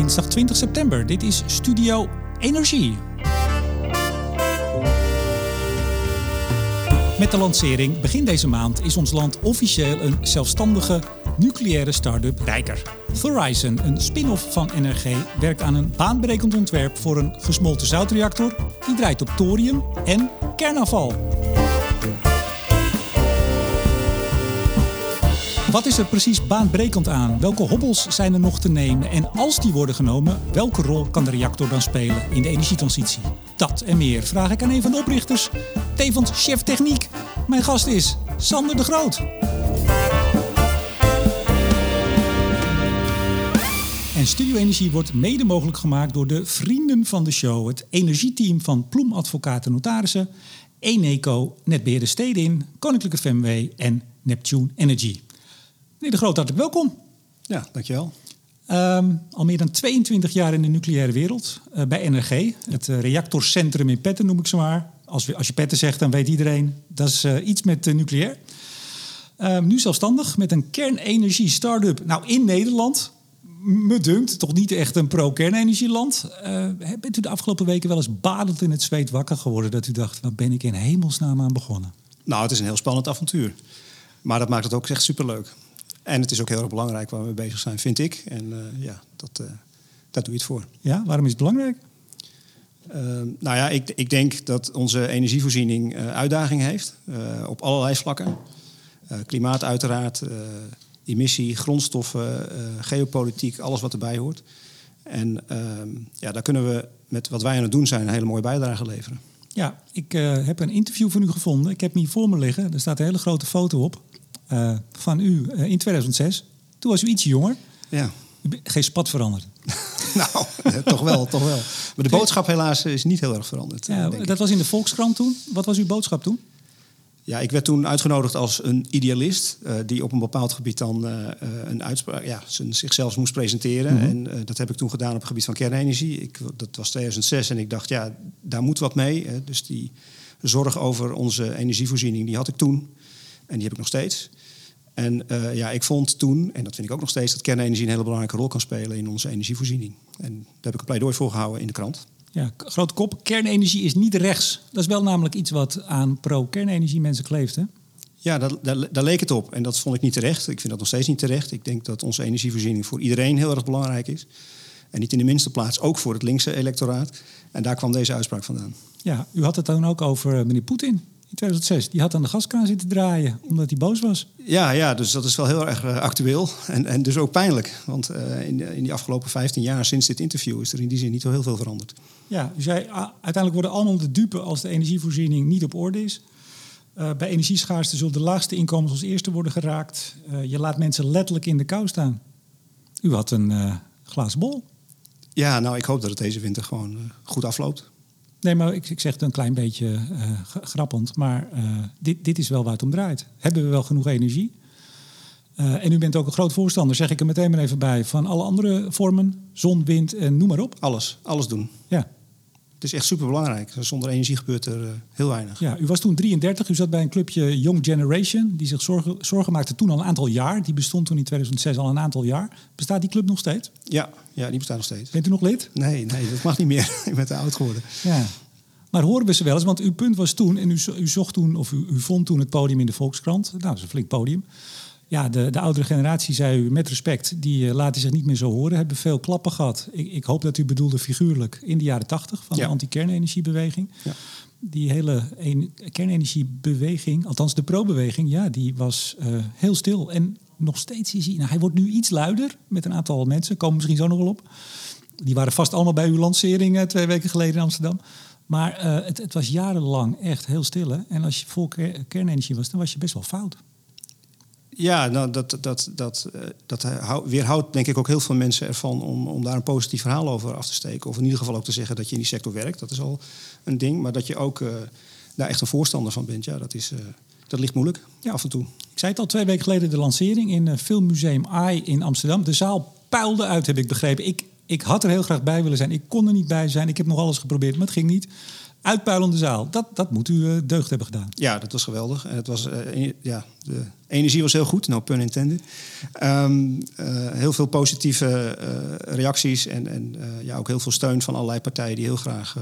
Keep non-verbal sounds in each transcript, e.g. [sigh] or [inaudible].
dinsdag 20 september. Dit is Studio Energie. Met de lancering begin deze maand is ons land officieel een zelfstandige nucleaire start-up rijker. Thorizon, een spin-off van NRG, werkt aan een baanbrekend ontwerp voor een gesmolten zoutreactor die draait op thorium en kernafval. Wat is er precies baanbrekend aan? Welke hobbels zijn er nog te nemen? En als die worden genomen, welke rol kan de reactor dan spelen in de energietransitie? Dat en meer vraag ik aan een van de oprichters, tevens chef techniek. Mijn gast is Sander de Groot. En Studio Energie wordt mede mogelijk gemaakt door de vrienden van de show. Het energieteam van Ploem Advocaten Notarissen, Eneco, Netbeheerder Stedin, Koninklijke FMW en Neptune Energy. Meneer De Groot, hartelijk welkom. Ja, dankjewel. Um, al meer dan 22 jaar in de nucleaire wereld uh, bij NRG. Het uh, reactorcentrum in Petten noem ik ze maar. Als, we, als je Petten zegt, dan weet iedereen dat is uh, iets met nucleair. Um, nu zelfstandig met een kernenergie start-up. Nou, in Nederland, me dunkt, toch niet echt een pro-kernenergieland. bent u de afgelopen weken wel eens badend in het zweet wakker geworden... dat u dacht, waar ben ik in hemelsnaam aan begonnen? Nou, het is een heel spannend avontuur. Maar dat maakt het ook echt superleuk. En het is ook heel erg belangrijk waar we mee bezig zijn, vind ik. En uh, ja, dat, uh, daar doe je het voor. Ja, waarom is het belangrijk? Uh, nou ja, ik, ik, denk dat onze energievoorziening uitdaging heeft op allerlei vlakken. klimaat uiteraard, emissie, grondstoffen, geopolitiek, alles wat erbij hoort. En ehm, ja, daar kunnen we met wat wij aan het doen zijn een hele mooie bijdrage leveren. Ja, ik heb een interview van u gevonden. Ik heb hem hier voor me liggen. Er staat een hele grote foto op uh, van u uh, in 2006. Toen was u iets jonger. Ja. Geen spat veranderd. [laughs] nou, toch wel, toch wel. Maar de boodschap helaas is niet heel erg veranderd. Ja, dat was in de Volkskrant toen. Wat was uw boodschap toen? Ja, ik werd toen uitgenodigd als een idealist uh, die op een bepaald gebied dan uh, een uitspraak, ja, zichzelf moest presenteren. Mm -hmm. En uh, dat heb ik toen gedaan op het gebied van kernenergie. Ik, dat was 2006 en ik dacht, ja, daar moet wat mee. Hè. Dus die zorg over onze energievoorziening, die had ik toen. En die heb ik nog steeds. En uh, ja, ik vond toen, en dat vind ik ook nog steeds, dat kernenergie een hele belangrijke rol kan spelen in onze energievoorziening. En daar heb ik een pleidooi voor gehouden in de krant. Ja, grote kop. Kernenergie is niet rechts. Dat is wel namelijk iets wat aan pro-kernenergie mensen kleeft, hè? Ja, daar, daar, daar, leek het op. En dat vond ik niet terecht. Ik vind dat nog steeds niet terecht. Ik denk dat onze energievoorziening voor iedereen heel erg belangrijk is. En niet in de minste plaats ook voor het linkse electoraat. En daar kwam deze uitspraak vandaan. Ja, u had het dan ook over eh, meneer Poetin in 2006. Die had aan de gaskraan zitten draaien omdat hij boos was. Ja, ja dus dat is wel heel erg actueel en, en dus ook pijnlijk. Want uh, in, in die afgelopen 15 jaar sinds dit interview is er in die zin niet zo heel veel veranderd. Ja, u zei uiteindelijk worden allemaal de dupe als de energievoorziening niet op orde is. Uh, bij energieschaarste zullen de laagste inkomens als eerste worden geraakt. Uh, je laat mensen letterlijk in de kou staan. U had een glazen bol. Ja, nou ik hoop dat het deze winter gewoon goed afloopt. Nee, maar ik, ik zeg het een klein beetje uh, grappend. Maar uh, dit, dit is wel waar het om draait. Hebben we wel genoeg energie? Uh, en u bent ook een groot voorstander, zeg ik er meteen maar even bij, van alle andere vormen, zon, wind en noem maar op. Alles, alles doen. Ja. Het is echt super belangrijk. Zonder energie gebeurt er heel weinig. Ja, u was toen 33, u zat bij een clubje Young Generation, die zich zorgen, zorgen maakte toen al een aantal jaar. Die bestond toen in 2006 al een aantal jaar. Bestaat die club nog steeds? Ja, ja die bestaat nog steeds. Bent u nog lid? Nee, nee dat mag niet meer. [laughs] ik ben te oud geworden. Ja. Maar horen we ze wel eens? Want uw punt was toen, en u, u zocht toen, of u, u, vond toen het podium in de Volkskrant. Nou, dat is een flink podium. Ja, de, de oudere generatie, zei u met respect, die uh, laten zich niet meer zo horen. Hebben veel klappen gehad. Ik, ik hoop dat u bedoelde figuurlijk in de jaren tachtig van ja. de anti-kernenergiebeweging. Ja. Die hele een, kernenergiebeweging, althans de pro-beweging, ja, die was uh, heel stil. En nog steeds is hij, nou, hij wordt nu iets luider met een aantal mensen, komen misschien zo nog wel op. Die waren vast allemaal bij uw lancering uh, twee weken geleden in Amsterdam. Maar het, het, was jarenlang echt heel stil. Hè? En als je vol kernenergie was, dan was je best wel fout. Ja, nou, dat, dat, dat, uh, dat weerhoudt denk ik ook heel veel mensen ervan om, om daar een positief verhaal over af te steken. Of in ieder geval ook te zeggen dat je in die sector werkt. Dat is al een ding. Maar dat je ook uh, daar echt een voorstander van bent, ja, dat, is, dat ligt moeilijk ja. af en toe. Ik zei het al twee weken geleden, de lancering in Filmmuseum AI in Amsterdam. De zaal puilde uit, heb ik begrepen. Ik, ik had er heel graag bij willen zijn. Ik kon er niet bij zijn. Ik heb nog alles geprobeerd, maar het ging niet. Uitpuilende zaal. Dat, dat moet u uh, deugd hebben gedaan. Ja, dat was geweldig. En het was, uh, ja, de energie was heel goed, no pun intended. Um, heel veel positieve reacties en, en ja, ook heel veel steun van allerlei partijen die heel graag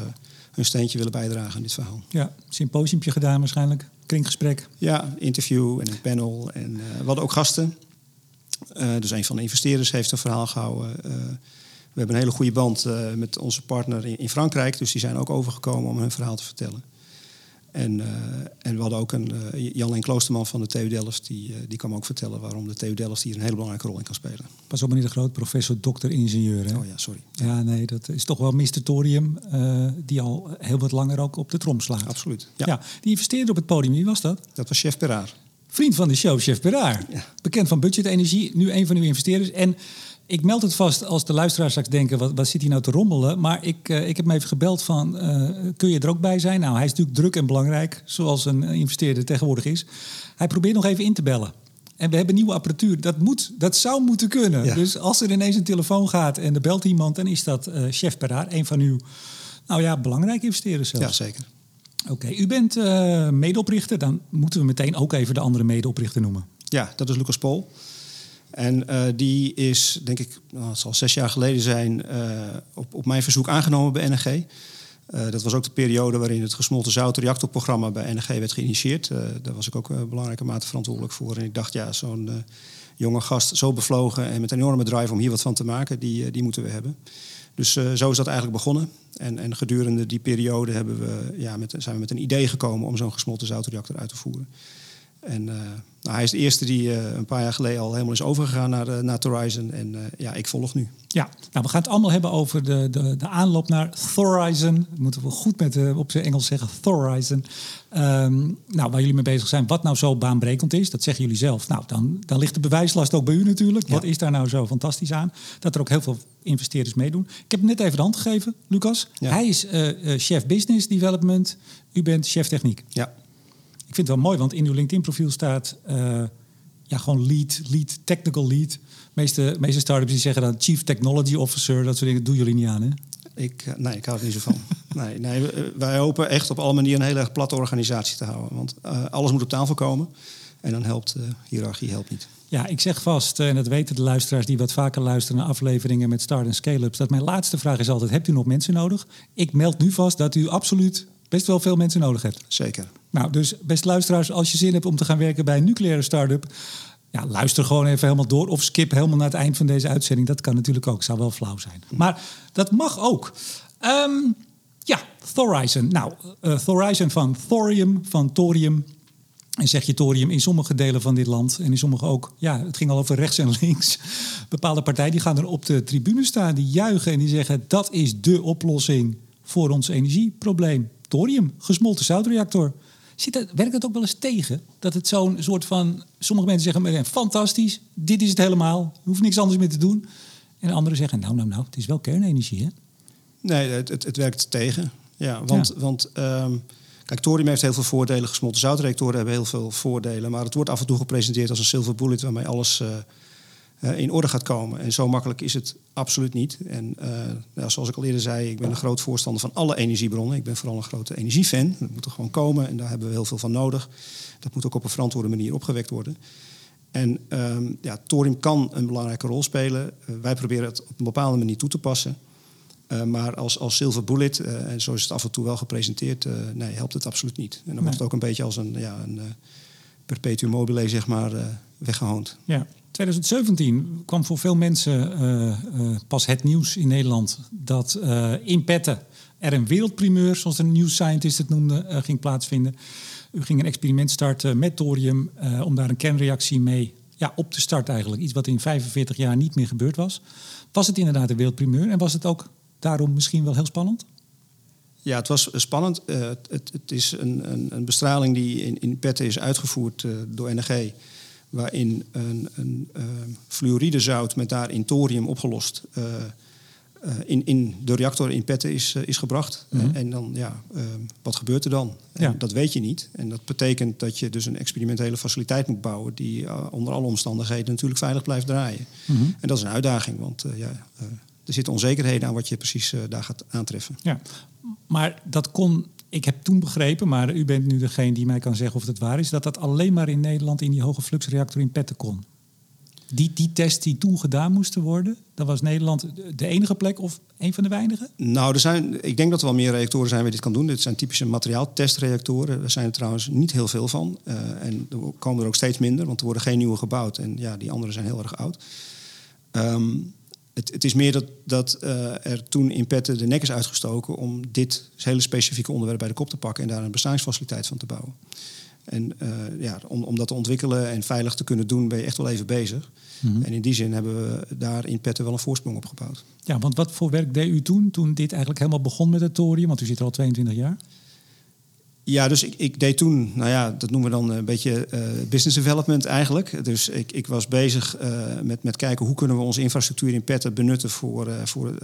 hun steentje willen bijdragen aan dit verhaal. Ja, symposiumpje gedaan waarschijnlijk, kringgesprek. Ja, interview en een panel. En we hadden ook gasten. dus een van de investeerders heeft een verhaal gehouden. We hebben een hele goede band uh, met onze partner in, in, Frankrijk. Dus die zijn ook overgekomen om hun verhaal te vertellen. En, uh, en we hadden ook een uh, Jan-Leen Kloosterman van de TU Delft. Die, die kwam ook vertellen waarom de TU Delft hier een hele belangrijke rol in kan spelen. Pas op meneer de Groot, professor, dokter, ingenieur. Hè? Oh ja, sorry. Ja, nee, dat is toch wel Mr. Thorium die al heel wat langer ook op de trom slaat. Absoluut. Ja. ja die investeerde op het podium. Wie was dat? Dat was chef Peraar. Vriend van de show, chef Peraar. Ja. Bekend van Budget Energie, nu een van uw investeerders. En ik meld het vast als de luisteraars straks denken, wat, wat zit hij nou te rommelen? Maar ik, uh, ik heb hem even gebeld van, uh, kun je er ook bij zijn? Nou, hij is natuurlijk druk en belangrijk, zoals een investeerder tegenwoordig is. Hij probeert nog even in te bellen. En we hebben nieuwe apparatuur. Dat, moet, dat zou moeten kunnen. Ja. Dus als er ineens een telefoon gaat en er belt iemand... dan is dat uh, chef Peraar, een van uw nou ja, belangrijke investeerders zelfs. Ja, zeker. Oké, u bent medeoprichter. Dan moeten we meteen ook even de andere medeoprichter noemen. Ja, dat is Lucas Pol. En uh, die is, denk ik, nou, het zal zes jaar geleden zijn, uh, op, op mijn verzoek aangenomen bij NRG. Uh, dat was ook de periode waarin het gesmolten zout reactorprogramma bij NRG werd geïnitieerd. daar was ik ook belangrijke mate verantwoordelijk voor. En ik dacht, ja, zo'n jonge gast, zo bevlogen en met een enorme drive om hier wat van te maken, die, die moeten we hebben. Dus zo is dat eigenlijk begonnen. En, en gedurende die periode hebben we, ja, met, zijn we met een idee gekomen om zo'n gesmolten zoutreactor uit te voeren. En uh, nou, hij is de eerste die uh, een paar jaar geleden al helemaal is overgegaan naar, uh, naar Horizon. En ja, ik volg nu. Ja, nou, we gaan het allemaal hebben over de, de, de aanloop naar Thorizon. moeten we goed met, op zijn Engels zeggen, Thorizon. Um, nou, waar jullie mee bezig zijn, wat nou zo baanbrekend is, dat zeggen jullie zelf. Nou, dan, dan ligt de bewijslast ook bij u natuurlijk. Ja. Wat is daar nou zo fantastisch aan? Dat er ook heel veel investeerders meedoen. Ik heb hem net even de hand gegeven, Lucas. Ja. Hij is chef business development, u bent chef techniek. Ja. Ik vind het wel mooi, want in uw LinkedIn-profiel staat uh, ja, gewoon lead, lead, technical lead. De meeste, meeste startups die zeggen dan chief technology officer, dat soort dingen. Doen jullie niet aan, hè? Ik, uh, nee, ik hou er niet zo van. [laughs] nee, nee, wij hopen echt op alle manieren een hele platte organisatie te houden. Want uh, alles moet op tafel komen. En dan helpt uh, hiërarchie helpt niet. Ja, ik zeg vast, en dat weten de luisteraars die wat vaker luisteren naar afleveringen met start- en scale-ups, dat mijn laatste vraag is altijd: hebt u nog mensen nodig? Ik meld nu vast dat u absoluut best wel veel mensen nodig hebt. Zeker. Nou, dus beste luisteraars, als je zin hebt om te gaan werken bij een nucleaire start-up, ja, luister gewoon even helemaal door of skip helemaal naar het eind van deze uitzending. Dat kan natuurlijk ook, zou wel flauw zijn. Maar dat mag ook. Um, ja, Thorizon. Nou, uh, Thorizon van thorium, van thorium. En zeg je thorium in sommige delen van dit land en in sommige ook, ja, het ging al over rechts en links. Bepaalde partijen die gaan er op de tribune staan, die juichen en die zeggen dat is de oplossing voor ons energieprobleem. Thorium, gesmolten zoutreactor. Zit dat, werkt het ook wel eens tegen? Dat het zo'n soort van. Sommige mensen zeggen: fantastisch, dit is het helemaal, je hoeft niks anders meer te doen. En anderen zeggen: nou, nou, nou, het is wel kernenergie, hè? Nee, het, het, het werkt tegen. Ja, want, ja. want um, kijk, thorium heeft heel veel voordelen. Gesmolten zoutreactoren hebben heel veel voordelen. Maar het wordt af en toe gepresenteerd als een silver bullet waarmee alles. Uh, uh, in orde gaat komen. En zo makkelijk is het absoluut niet. En uh, nou, zoals ik al eerder zei, ik ben een groot voorstander van alle energiebronnen. Ik ben vooral een grote energiefan. Dat moet er gewoon komen en daar hebben we heel veel van nodig. Dat moet ook op een verantwoorde manier opgewekt worden. En um, ja, thorium kan een belangrijke rol spelen. Uh, wij proberen het op een bepaalde manier toe te passen. Uh, maar als, als silver bullet, uh, en zo is het af en toe wel gepresenteerd, nee, helpt het absoluut niet. En dan nee. wordt het ook een beetje als een, ja, een perpetuum mobile, zeg maar, weggehoond. Ja. 2017 kwam voor veel mensen uh, uh, pas het nieuws in Nederland dat uh, in Petten er een wereldprimeur, zoals de New Scientist het noemde, ging plaatsvinden. U ging een experiment starten met thorium om daar een kernreactie mee ja, op te starten eigenlijk. Iets wat in 45 jaar niet meer gebeurd was. Was het inderdaad een wereldprimeur en was het ook daarom misschien wel heel spannend? Ja, het was spannend. het, het, is een, een, een, bestraling die in, in Petten is uitgevoerd door NRG waarin een, een uh, fluoridezout met daarin thorium opgelost uh, uh, in, in de reactor in petten is, is gebracht. Mm -hmm. en dan, ja, wat gebeurt er dan? Ja. dat weet je niet. En dat betekent dat je dus een experimentele faciliteit moet bouwen die onder alle omstandigheden natuurlijk veilig blijft draaien. Mm -hmm. En dat is een uitdaging, want ja, er zitten onzekerheden aan wat je precies daar gaat aantreffen. Ja, maar dat kon ik heb toen begrepen, maar u bent nu degene die mij kan zeggen of het waar is, dat dat alleen maar in Nederland in die hoge fluxreactor in Petten kon. Die, die test die toen gedaan moesten worden, dat was Nederland de enige plek of een van de weinige? Nou, er zijn, ik denk dat er wel meer reactoren zijn waar dit kan doen. Dit zijn typische materiaaltestreactoren. Er zijn er trouwens niet heel veel van. Uh, en er komen er ook steeds minder, want er worden geen nieuwe gebouwd. En ja, die andere zijn heel erg oud. Um, het, het, is meer dat, dat uh, er toen in Petten de nek is uitgestoken om dit hele specifieke onderwerp bij de kop te pakken en daar een bestaansfaciliteit van te bouwen. En uh, ja, om, om dat te ontwikkelen en veilig te kunnen doen, ben je echt wel even bezig. Mm -hmm. En in die zin hebben we daar in Petten wel een voorsprong op gebouwd. Ja, want wat voor werk deed u toen, toen dit eigenlijk helemaal begon met het thorium? Want u zit er al 22 jaar. Ja, dus ik, ik, deed toen, nou ja, dat noemen we dan een beetje uh, business development eigenlijk. Dus ik, ik was bezig uh, met, met kijken hoe kunnen we onze infrastructuur in Petten benutten voor, uh, voor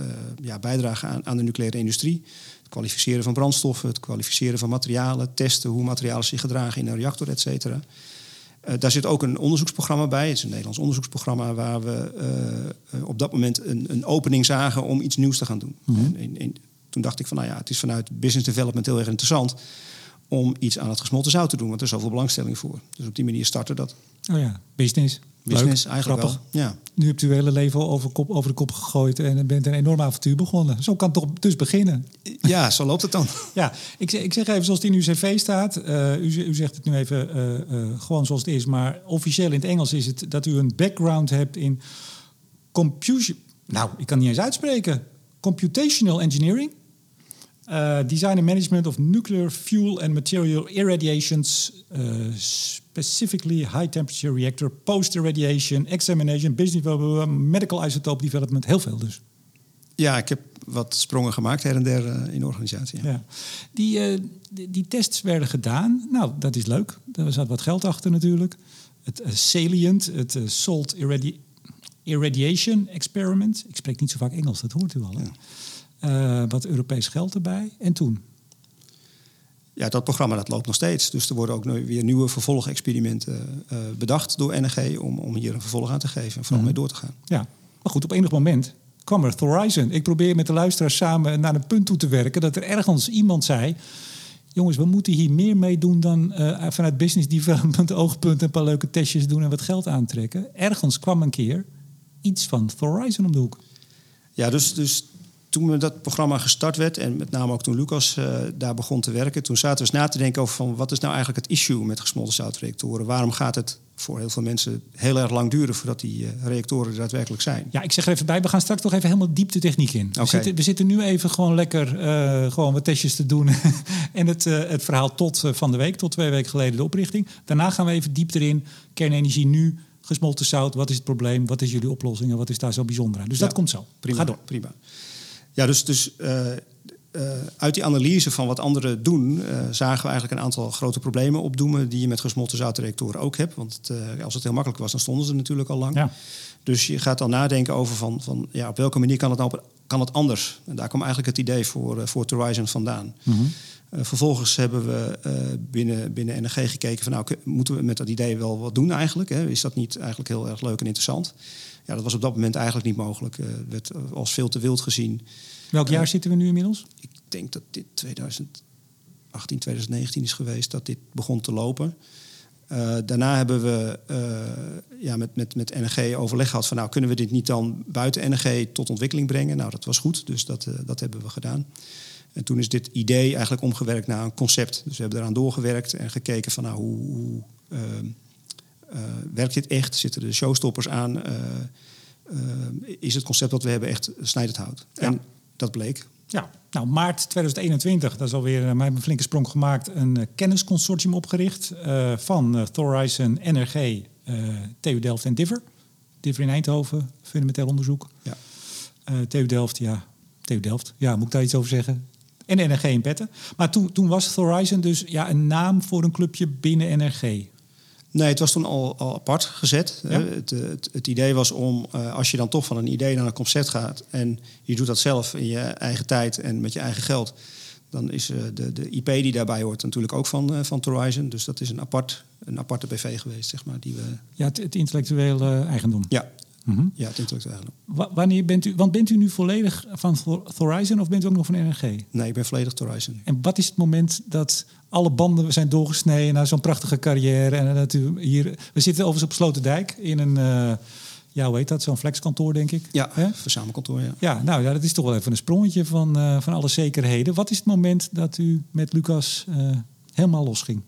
ja, bijdrage aan, aan de nucleaire industrie. Het kwalificeren van brandstoffen, het kwalificeren van materialen, testen hoe materialen zich gedragen in een reactor, et cetera. daar zit ook een onderzoeksprogramma bij. Het is een Nederlands onderzoeksprogramma waar we op dat moment een, een, opening zagen om iets nieuws te gaan doen. Mm -hmm. en, en, toen dacht ik van, nou ja, het is vanuit business development heel erg interessant om iets aan het gesmolten zout te doen, want er is zoveel belangstelling voor. Dus op die manier startte dat. Oh ja, business. Business, Leuk, eigenlijk grappig. wel. Ja. Nu hebt u uw hele leven over, kop, over de kop gegooid en bent een enorm avontuur begonnen. Zo kan het toch dus beginnen. Ja, zo loopt het dan. [laughs] ja, ik, zeg, ik zeg even zoals het in uw cv staat. Uh, u, u, zegt het nu even uh, uh, gewoon zoals het is, maar officieel in het Engels is het dat u een background hebt in computer. Nou, ik kan niet eens uitspreken. Computational engineering. Uh, design and management of nuclear fuel and material irradiations, uh, specifically high temperature reactor, post irradiation, examination, business medical isotope development, heel veel dus. Ja, ik heb wat sprongen gemaakt her en der uh, in de organisatie. Ja. Ja. Die, die, die, tests werden gedaan. Nou, dat is leuk. Daar zat wat geld achter natuurlijk. Het Salient, het Salt irradi Irradiation Experiment. Ik spreek niet zo vaak Engels, dat hoort u al. Hè? Ja. Uh, wat Europees geld erbij. En toen? Ja, dat programma dat loopt nog steeds. Dus er worden ook nu weer nieuwe vervolgexperimenten uh, bedacht door NRG... Om, om hier een vervolg aan te geven en vooral mm -hmm. mee door te gaan. Ja, maar goed, op enig moment kwam er Horizon. Ik probeer met de luisteraars samen naar een punt toe te werken... dat er ergens iemand zei... jongens, we moeten hier meer mee doen dan uh, vanuit business development [laughs] oogpunt... een paar leuke testjes doen en wat geld aantrekken. Ergens kwam een keer iets van Horizon om de hoek. Ja, dus, dus toen we dat programma gestart werd, en met name ook toen Lucas uh, daar begon te werken, toen zaten we eens na te denken over van wat is nou eigenlijk het issue met gesmolten zoutreactoren? Waarom gaat het voor heel veel mensen heel erg lang duren voordat die uh, reactoren er daadwerkelijk zijn? Ja, ik zeg er even bij, we gaan straks toch even helemaal diep de techniek in. Okay. We, zitten, we zitten nu even gewoon lekker uh, gewoon wat testjes te doen [laughs] en het, het verhaal tot van de week, tot twee weken geleden de oprichting. Daarna gaan we even diep erin, kernenergie nu, gesmolten zout, wat is het probleem, wat is jullie oplossing en wat is daar zo bijzonder aan? Dus ja, dat komt zo. Prima, Ga door. Prima. Ja, dus, dus uh, uh, uit die analyse van wat anderen doen, uh, zagen we eigenlijk een aantal grote problemen opdoemen die je met gesmolten zoutreactoren ook hebt. Want het, als het heel makkelijk was, dan stonden ze natuurlijk al lang. Ja. Dus je gaat dan nadenken over van, van ja, op welke manier kan het, nou, kan het anders? En daar kwam eigenlijk het idee voor, voor Horizon vandaan. Mhm. Mm -hmm. Vervolgens hebben we binnen, binnen NRG gekeken van nou, moeten we met dat idee wel wat doen eigenlijk? Hè? Is dat niet eigenlijk heel erg leuk en interessant? Ja, dat was op dat moment eigenlijk niet mogelijk. Het uh, werd als veel te wild gezien. Welk jaar zitten we nu inmiddels? Ik denk dat dit 2018, 2019 is geweest dat dit begon te lopen. Uh, daarna hebben we ja, met, met, met NRG overleg gehad van nou kunnen we dit niet dan buiten NRG tot ontwikkeling brengen. Nou dat was goed, dus dat, dat hebben we gedaan. En toen is dit idee eigenlijk omgewerkt naar een concept. Dus we hebben eraan doorgewerkt en gekeken van nou hoe, hoe uh, werkt dit echt? Zitten er showstoppers aan? Uh, uh, is het concept dat we hebben echt snijdend hout? Ja. En dat bleek. Ja, nou maart 2021, dat is alweer mij een flinke sprong gemaakt, een kennisconsortium opgericht van Thorizon, NRG, TU Delft en Diver. Diver in Eindhoven, fundamenteel onderzoek. Ja. TU Delft, ja, TU Delft, ja, moet ik daar iets over zeggen? En NRG in Petten. Maar toen, toen was Thorizon dus ja, een naam voor een clubje binnen NRG. Nee, het was toen al, al apart gezet. Ja. Het, het, het, idee was om, uh, als je dan toch van een idee naar een concept gaat... en je doet dat zelf in je eigen tijd en met je eigen geld... dan is uh, de, de IP die daarbij hoort natuurlijk ook van, van Horizon. Dus dat is een, apart, een aparte BV geweest, zeg maar. Die we... Ja, het, het intellectuele eigendom. Ja, Mhm. Ja, het wanneer bent u, want bent u nu volledig van Horizon of bent u ook nog van NRG? Nee, ik ben volledig Horizon. En wat is het moment dat alle banden zijn doorgesneden naar zo'n prachtige carrière? En dat u hier, we zitten overigens op Sloterdijk in een... Uh, ja, hoe heet dat? Zo'n flexkantoor, denk ik. Ja, He? verzamelkantoor, ja. Ja, nou ja, dat is toch wel even een sprongetje van, uh, van alle zekerheden. Wat is het moment dat u met Lucas uh, helemaal losging?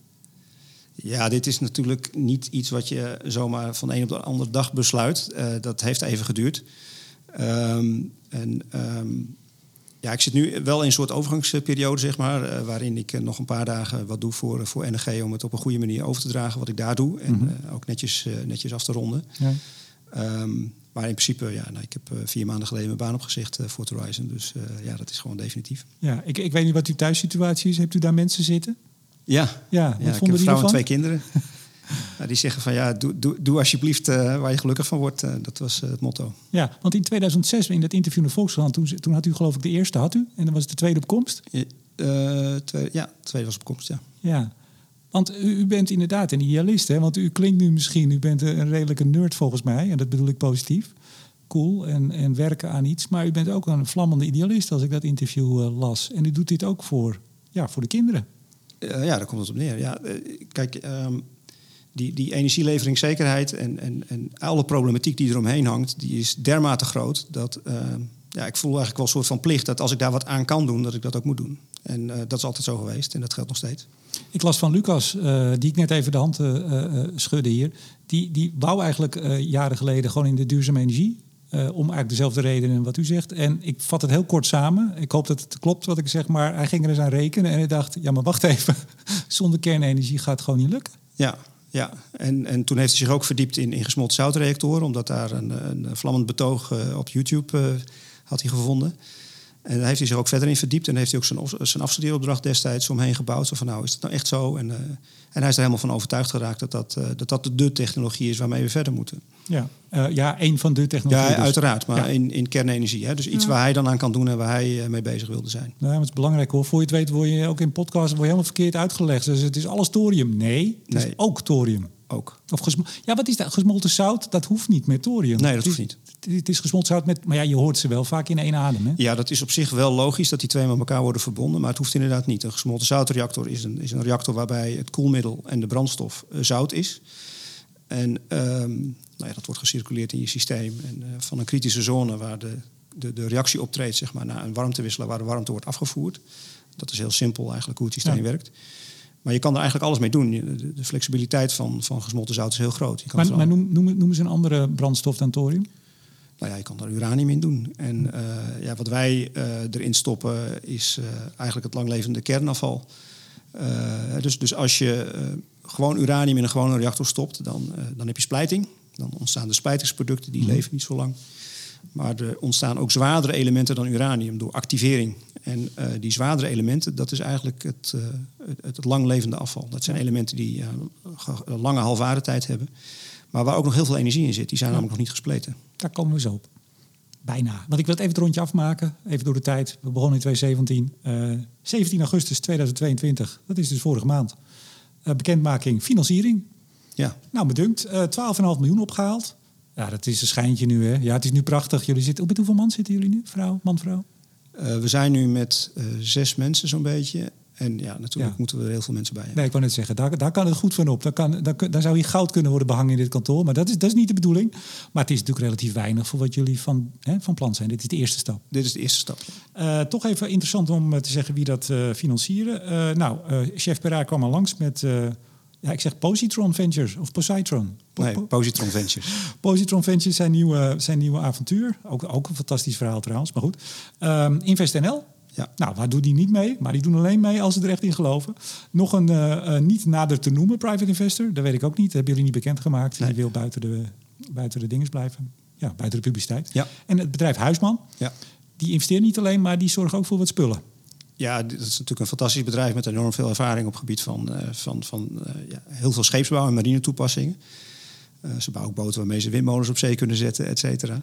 Ja, dit is natuurlijk niet iets wat je zomaar van de een op de andere dag besluit. Uh, dat heeft even geduurd. Um, en um, ja, ik zit nu wel in een soort overgangsperiode, zeg maar, uh, waarin ik nog een paar dagen wat doe voor, voor NG om het op een goede manier over te dragen wat ik daar doe. En -hmm. ook netjes, netjes af te ronden. Ja. Um, maar in principe, ja, nou, ik heb vier maanden geleden mijn baan opgezegd voor Horizon. Dus ja, dat is gewoon definitief. Ja, ik, ik weet niet wat uw thuissituatie is. Hebt u daar mensen zitten? Ja, ja, ja ik heb een vrouw en twee kinderen. [laughs] nou, die zeggen van ja, doe, doe, doe alsjeblieft uh, waar je gelukkig van wordt. Uh, dat was uh, het motto. Ja, want in 2006, in dat interview in de Volkskrant, toen, toen had u geloof ik de eerste, had u? En dan was het de tweede op komst? twee, ja, de tweede was op komst, ja. Ja, want u, u, bent inderdaad een idealist, hè? Want u klinkt nu misschien, u bent een redelijke nerd volgens mij. En dat bedoel ik positief. Cool en, en werken aan iets. Maar u bent ook een vlammende idealist als ik dat interview las. En u doet dit ook voor, ja, voor de kinderen. Uh, ja, daar komt het op neer. Ja, uh, kijk, um, die, die energieleveringszekerheid en, en, en alle problematiek die eromheen hangt, die is dermate groot dat uh, ja, ik voel eigenlijk wel een soort van plicht dat als ik daar wat aan kan doen, dat ik dat ook moet doen. En dat is altijd zo geweest en dat geldt nog steeds. Ik las van Lucas, die ik net even de hand schudde hier. Die, die wou eigenlijk jaren geleden gewoon in de duurzame energie uh, om eigenlijk dezelfde redenen wat u zegt. En ik vat het heel kort samen. Ik hoop dat het klopt wat ik zeg, maar hij ging er eens aan rekenen en hij dacht: ja, maar wacht even, [laughs] zonder kernenergie gaat het gewoon niet lukken. Ja, ja. En, en toen heeft hij zich ook verdiept in, in gesmolten zoutreactoren, omdat daar een, een vlammend betoog uh, op YouTube uh, had hij gevonden. En daar heeft hij zich ook verder in verdiept. En heeft hij ook zijn, zijn afstudeeropdracht destijds omheen gebouwd. Zo van, nou, is het nou echt zo? En, uh, en hij is er helemaal van overtuigd geraakt dat dat, uh, dat, dat de technologie is waarmee we verder moeten. Ja, uh, ja een van de technologieën. Ja, dus. uiteraard. Maar ja. in, in kernenergie. Hè? Dus iets ja. waar hij dan aan kan doen en waar hij mee bezig wilde zijn. Nou, het is belangrijk hoor. Voor je het weet word je ook in podcasts word je helemaal verkeerd uitgelegd. Dus het is alles thorium. Nee, het nee. is ook thorium. Ook. Of ja, wat is dat? Gesmolten zout, dat hoeft niet met thorium. Nee, dat hoeft niet. Het is gesmolten zout met... Maar ja, je hoort ze wel vaak in één adem, hè? Ja, dat is op zich wel logisch dat die twee met elkaar worden verbonden. Maar het hoeft inderdaad niet. Een gesmolten zoutreactor is een, is een reactor waarbij het koelmiddel en de brandstof uh, zout is. En um, nou ja, dat wordt gecirculeerd in je systeem. En uh, van een kritische zone waar de, de, de reactie optreedt, zeg maar, naar een warmtewisselaar waar de warmte wordt afgevoerd. Dat is heel simpel eigenlijk hoe het systeem ja. werkt. Maar je kan er eigenlijk alles mee doen. De, de flexibiliteit van, van gesmolten zout is heel groot. Je kan maar, maar noem, noem, noem eens een andere brandstof dan thorium. Nou ja, je kan er uranium in doen. En uh, ja, wat wij uh, erin stoppen is uh, eigenlijk het langlevende kernafval. dus, dus als je gewoon uranium in een gewone reactor stopt, dan, dan heb je splijting. Dan ontstaan de splijtingsproducten, die mm. leven niet zo lang. Maar er ontstaan ook zwaardere elementen dan uranium door activering. En die zwaardere elementen, dat is eigenlijk het, het, het langlevende afval. Dat zijn elementen die een lange halfwaardetijd hebben. Maar waar ook nog heel veel energie in zit. Die zijn namelijk nog niet gespleten. Daar komen we zo op. Bijna. Want ik wil het even het rondje afmaken. Even door de tijd. We begonnen in 2017. 17 augustus 2022. Dat is dus vorige maand. bekendmaking financiering. Ja. Nou, bedunkt. 12,5 miljoen opgehaald. Ja, dat is een schijntje nu, hè? Ja, het is nu prachtig. Jullie zitten, met hoeveel man zitten jullie nu? Vrouw, man, vrouw? We zijn nu met zes mensen zo'n beetje. En ja, natuurlijk ja. moeten we er heel veel mensen bij hebben. Nee, ik wou net zeggen, daar, daar kan het goed van op. Daar, kan, daar, daar zou hier goud kunnen worden behangen in dit kantoor. Maar dat is, dat is niet de bedoeling. Maar het is natuurlijk relatief weinig voor wat jullie van, hè, van plan zijn. Dit is de eerste stap. Dit is de eerste stap. Uh, toch even interessant om te zeggen wie dat financieren. nou, chef Pera kwam al langs met ja, ik zeg Positron Ventures of Positron. Po nee, Positron Ventures. [laughs] Positron Ventures zijn nieuwe, zijn nieuwe avontuur. Ook, ook een fantastisch verhaal trouwens, maar goed. Um, InvestNL. Ja. Nou, waar doen die niet mee? Maar die doen alleen mee als ze er echt in geloven. Nog een uh, uh, niet nader te noemen private investor. Dat weet ik ook niet. Dat hebben jullie niet bekendgemaakt. Nee. Die wil buiten de, buiten de dinges blijven. Ja, buiten de publiciteit. Ja. En het bedrijf Huisman. Ja. Die investeert niet alleen, maar die zorgt ook voor wat spullen. Ja, dat is natuurlijk een fantastisch bedrijf met enorm veel ervaring op het gebied van, uh, van, van uh, ja, heel veel scheepsbouw en marine toepassingen. Uh, ze bouwen ook boten waarmee ze windmolens op zee kunnen zetten, et cetera.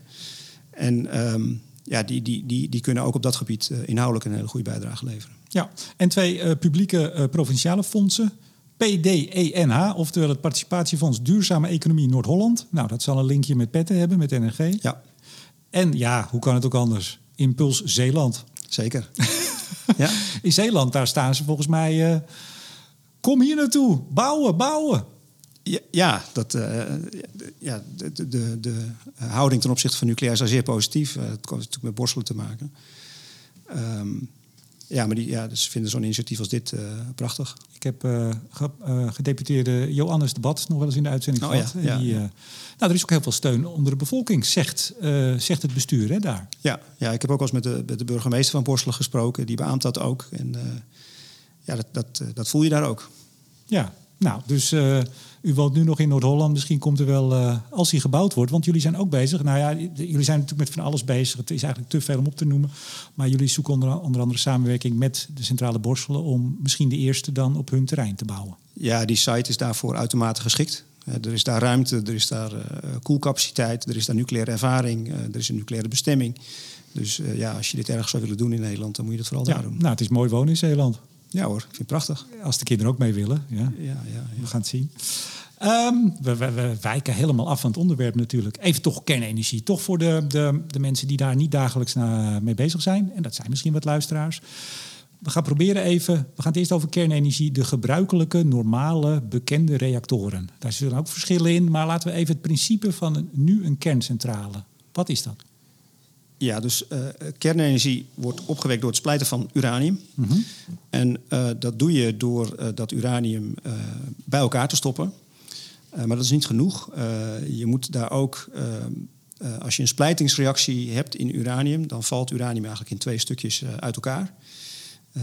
En um, ja, die, die, die, die kunnen ook op dat gebied inhoudelijk een hele goede bijdrage leveren. Ja, en twee publieke provinciale fondsen. PDENH, oftewel het Participatiefonds Duurzame Economie Noord-Holland. Nou, dat zal een linkje met petten hebben, met NRG. Ja, En ja, hoe kan het ook anders? Impuls Zeeland. zeker. [laughs] ja. In Zeeland, daar staan ze volgens mij... eh, kom hier naartoe, bouwen, bouwen. Ja, ja, dat, eh, ja de, de, de, de houding ten opzichte van nucleair is daar zeer positief. Eh, het heeft natuurlijk met borstelen te maken. Ehm, ja, maar die, ja, dus ze vinden zo'n initiatief als dit eh, prachtig. Ik heb ge- gedeputeerde Johannes de Bad nog wel eens in de uitzending Oh, gehad. ja, ja, die, ja. nou, er is ook heel veel steun onder de bevolking, zegt, zegt het bestuur hè, daar. Ja, ja, ik heb ook wel eens met de, met de burgemeester van Borselen gesproken. Die beaamt dat ook. En ja, dat, dat, dat voel je daar ook. Ja, nou, dus u woont nu nog in Noord-Holland. Misschien komt er wel, eh, als die gebouwd wordt, want jullie zijn ook bezig. Nou ja, jullie zijn natuurlijk met van alles bezig. Het is eigenlijk te veel om op te noemen. Maar jullie zoeken onder, onder andere samenwerking met de Centrale Borselen om misschien de eerste dan op hun terrein te bouwen. Ja, die site is daarvoor uitermate geschikt. Eh, er is daar ruimte, er is daar eh, koelcapaciteit, er is daar nucleaire ervaring, er is een nucleaire bestemming. Dus ja, als je dit ergens zou willen doen in Nederland, dan moet je dat vooral Ja, daar doen. nou, het is mooi wonen in Zeeland. Ja hoor, ik vind het prachtig. Als de kinderen ook mee willen. Ja. Ja, ja, We ja. gaan het zien. Ehm, we, we, we wijken helemaal af van het onderwerp natuurlijk. Even toch kernenergie. Toch voor de, de, de mensen die daar niet dagelijks na, mee bezig zijn. En dat zijn misschien wat luisteraars. We gaan proberen even... We gaan het eerst over kernenergie. De gebruikelijke, normale, bekende reactoren. Daar zullen ook verschillen in. Maar laten we even het principe van een, nu een kerncentrale. Wat is dat? Ja, dus eh, kernenergie wordt opgewekt door het splijten van uranium. En eh, dat doe je door eh, dat uranium bij elkaar te stoppen. Maar dat is niet genoeg. Je moet daar ook, als je een splijtingsreactie hebt in uranium, dan valt uranium eigenlijk in twee stukjes uit elkaar.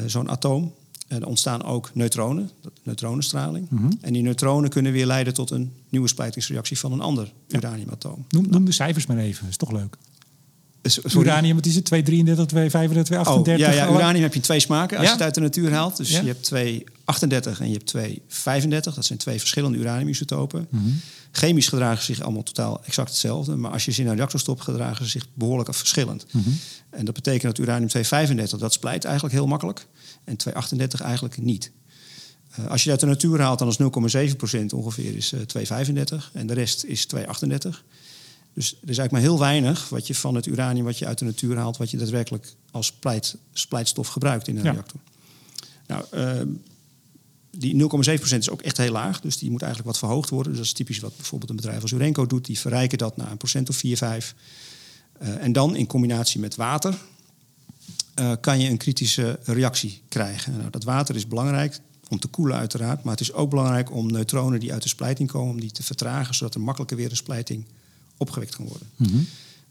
Zo'n atoom. En er ontstaan ook neutronen, neutronenstraling. En die neutronen kunnen weer leiden tot een nieuwe splijtingsreactie van een ander uraniumatoom. Noem, noem de cijfers maar even. is toch leuk. Eh, so- sorry. Uranium, wat is het? 233, 235, Oh, 238? ja, ja, alle- uranium heb je twee smaken als Ja? je het uit de natuur haalt. Dus Ja? je hebt 238 en je hebt 235. Dat zijn twee verschillende uraniumisotopen. Mhm. Chemisch gedragen ze zich allemaal totaal exact hetzelfde. Maar als je ze in een reactor stopt, gedragen ze zich behoorlijk verschillend. Mhm. En dat betekent dat uranium 235, dat splijt eigenlijk heel makkelijk. En 238 eigenlijk niet. Eh, als je het uit de natuur haalt, dan is 0,7% ongeveer is, eh, 235. En de rest is 238. Dus er is eigenlijk maar heel weinig wat je van het uranium wat je uit de natuur haalt, wat je daadwerkelijk als splijt, splijtstof gebruikt in een Ja. reactor. Nou, ehm, die 0,7% is ook echt heel laag, dus die moet eigenlijk wat verhoogd worden. Dus dat is typisch wat bijvoorbeeld een bedrijf als Urenco doet. Die verrijken dat naar een procent of 4, 5. Eh, en dan in combinatie met water eh, kan je een kritische reactie krijgen. Nou, dat water is belangrijk om te koelen uiteraard, maar het is ook belangrijk om neutronen die uit de splijting komen, om die te vertragen, zodat er makkelijker weer een splijting opgewekt kan worden. Mhm.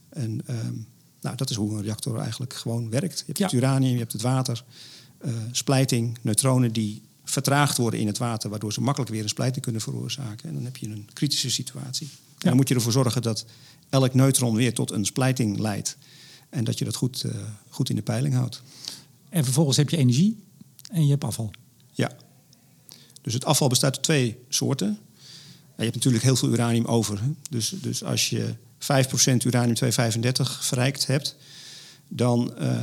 En ehm, nou, dat is hoe een reactor eigenlijk gewoon werkt. Je hebt Ja. het uranium, je hebt het water, eh, splijting, neutronen die vertraagd worden in het water, waardoor ze makkelijk weer een splijting kunnen veroorzaken. En dan heb je een kritische situatie. En Ja. dan moet je ervoor zorgen dat elk neutron weer tot een splijting leidt. En dat je dat goed, eh, goed in de peiling houdt. En vervolgens heb je energie en je hebt afval. Ja. Dus het afval bestaat uit twee soorten. Je hebt natuurlijk heel veel uranium over. Dus, dus als je 5% uranium-235 verrijkt hebt, dan eh, eh,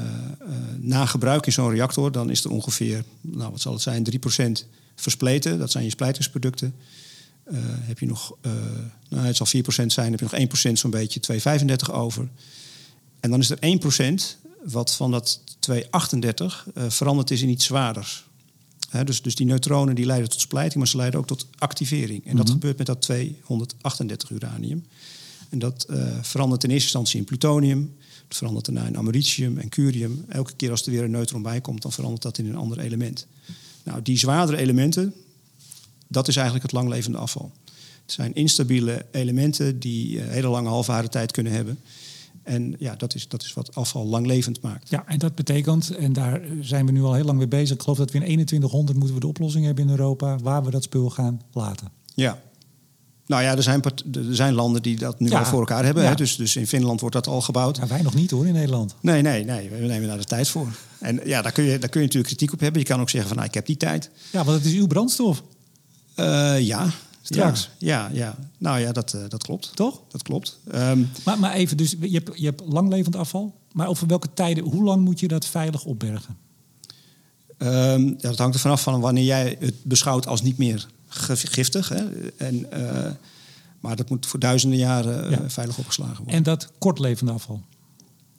na gebruik in zo'n reactor, dan is er ongeveer, nou wat zal het zijn, 3% verspleten. Dat zijn je splijtingsproducten. Eh, heb je nog, nou het zal 4% zijn, heb je nog 1% zo'n beetje 235 over. En dan is er 1% wat van dat 238 eh, veranderd is in iets zwaarders. Hè, dus, dus die neutronen die leiden tot splijting, maar ze leiden ook tot activering. En dat Mhm. gebeurt met dat 238 uranium. En dat eh, verandert in eerste instantie in plutonium. Het verandert daarna in americium en curium. Elke keer als er weer een neutron bij komt, dan verandert dat in een ander element. Nou, die zwaardere elementen, dat is eigenlijk het langlevende afval. Het zijn instabiele elementen die eh, hele lange halfwaardetijd kunnen hebben. En ja, dat is, dat is wat afval langlevend maakt. Ja, en dat betekent, en daar zijn we nu al heel lang mee bezig. Ik geloof dat we in 2100 moeten we de oplossing hebben in Europa waar we dat spul gaan laten. Ja. Nou ja, er zijn, er zijn landen die dat nu Ja. al voor elkaar hebben. Ja. Hè? Dus, dus in Finland wordt dat al gebouwd. Wij nog niet hoor in Nederland. Nee, nee, nee. We nemen daar de tijd voor. En ja, daar kun, je, daar kun je natuurlijk kritiek op hebben. Je kan ook zeggen van, nou, ik heb die tijd. Ja, want het is uw brandstof, Eh, ja. Straks. Ja, ja, ja. Nou ja, dat, eh, dat klopt. toch? Dat klopt. Ehm, Maar, maar even, dus je hebt, je hebt langlevend afval. Maar over welke tijden, hoe lang moet je dat veilig opbergen? Ehm, ja, dat hangt er vanaf van wanneer jij het beschouwt als niet meer giftig. Hè? En, uh, maar dat moet voor duizenden jaren uh, veilig opgeslagen worden. En dat kortlevende afval?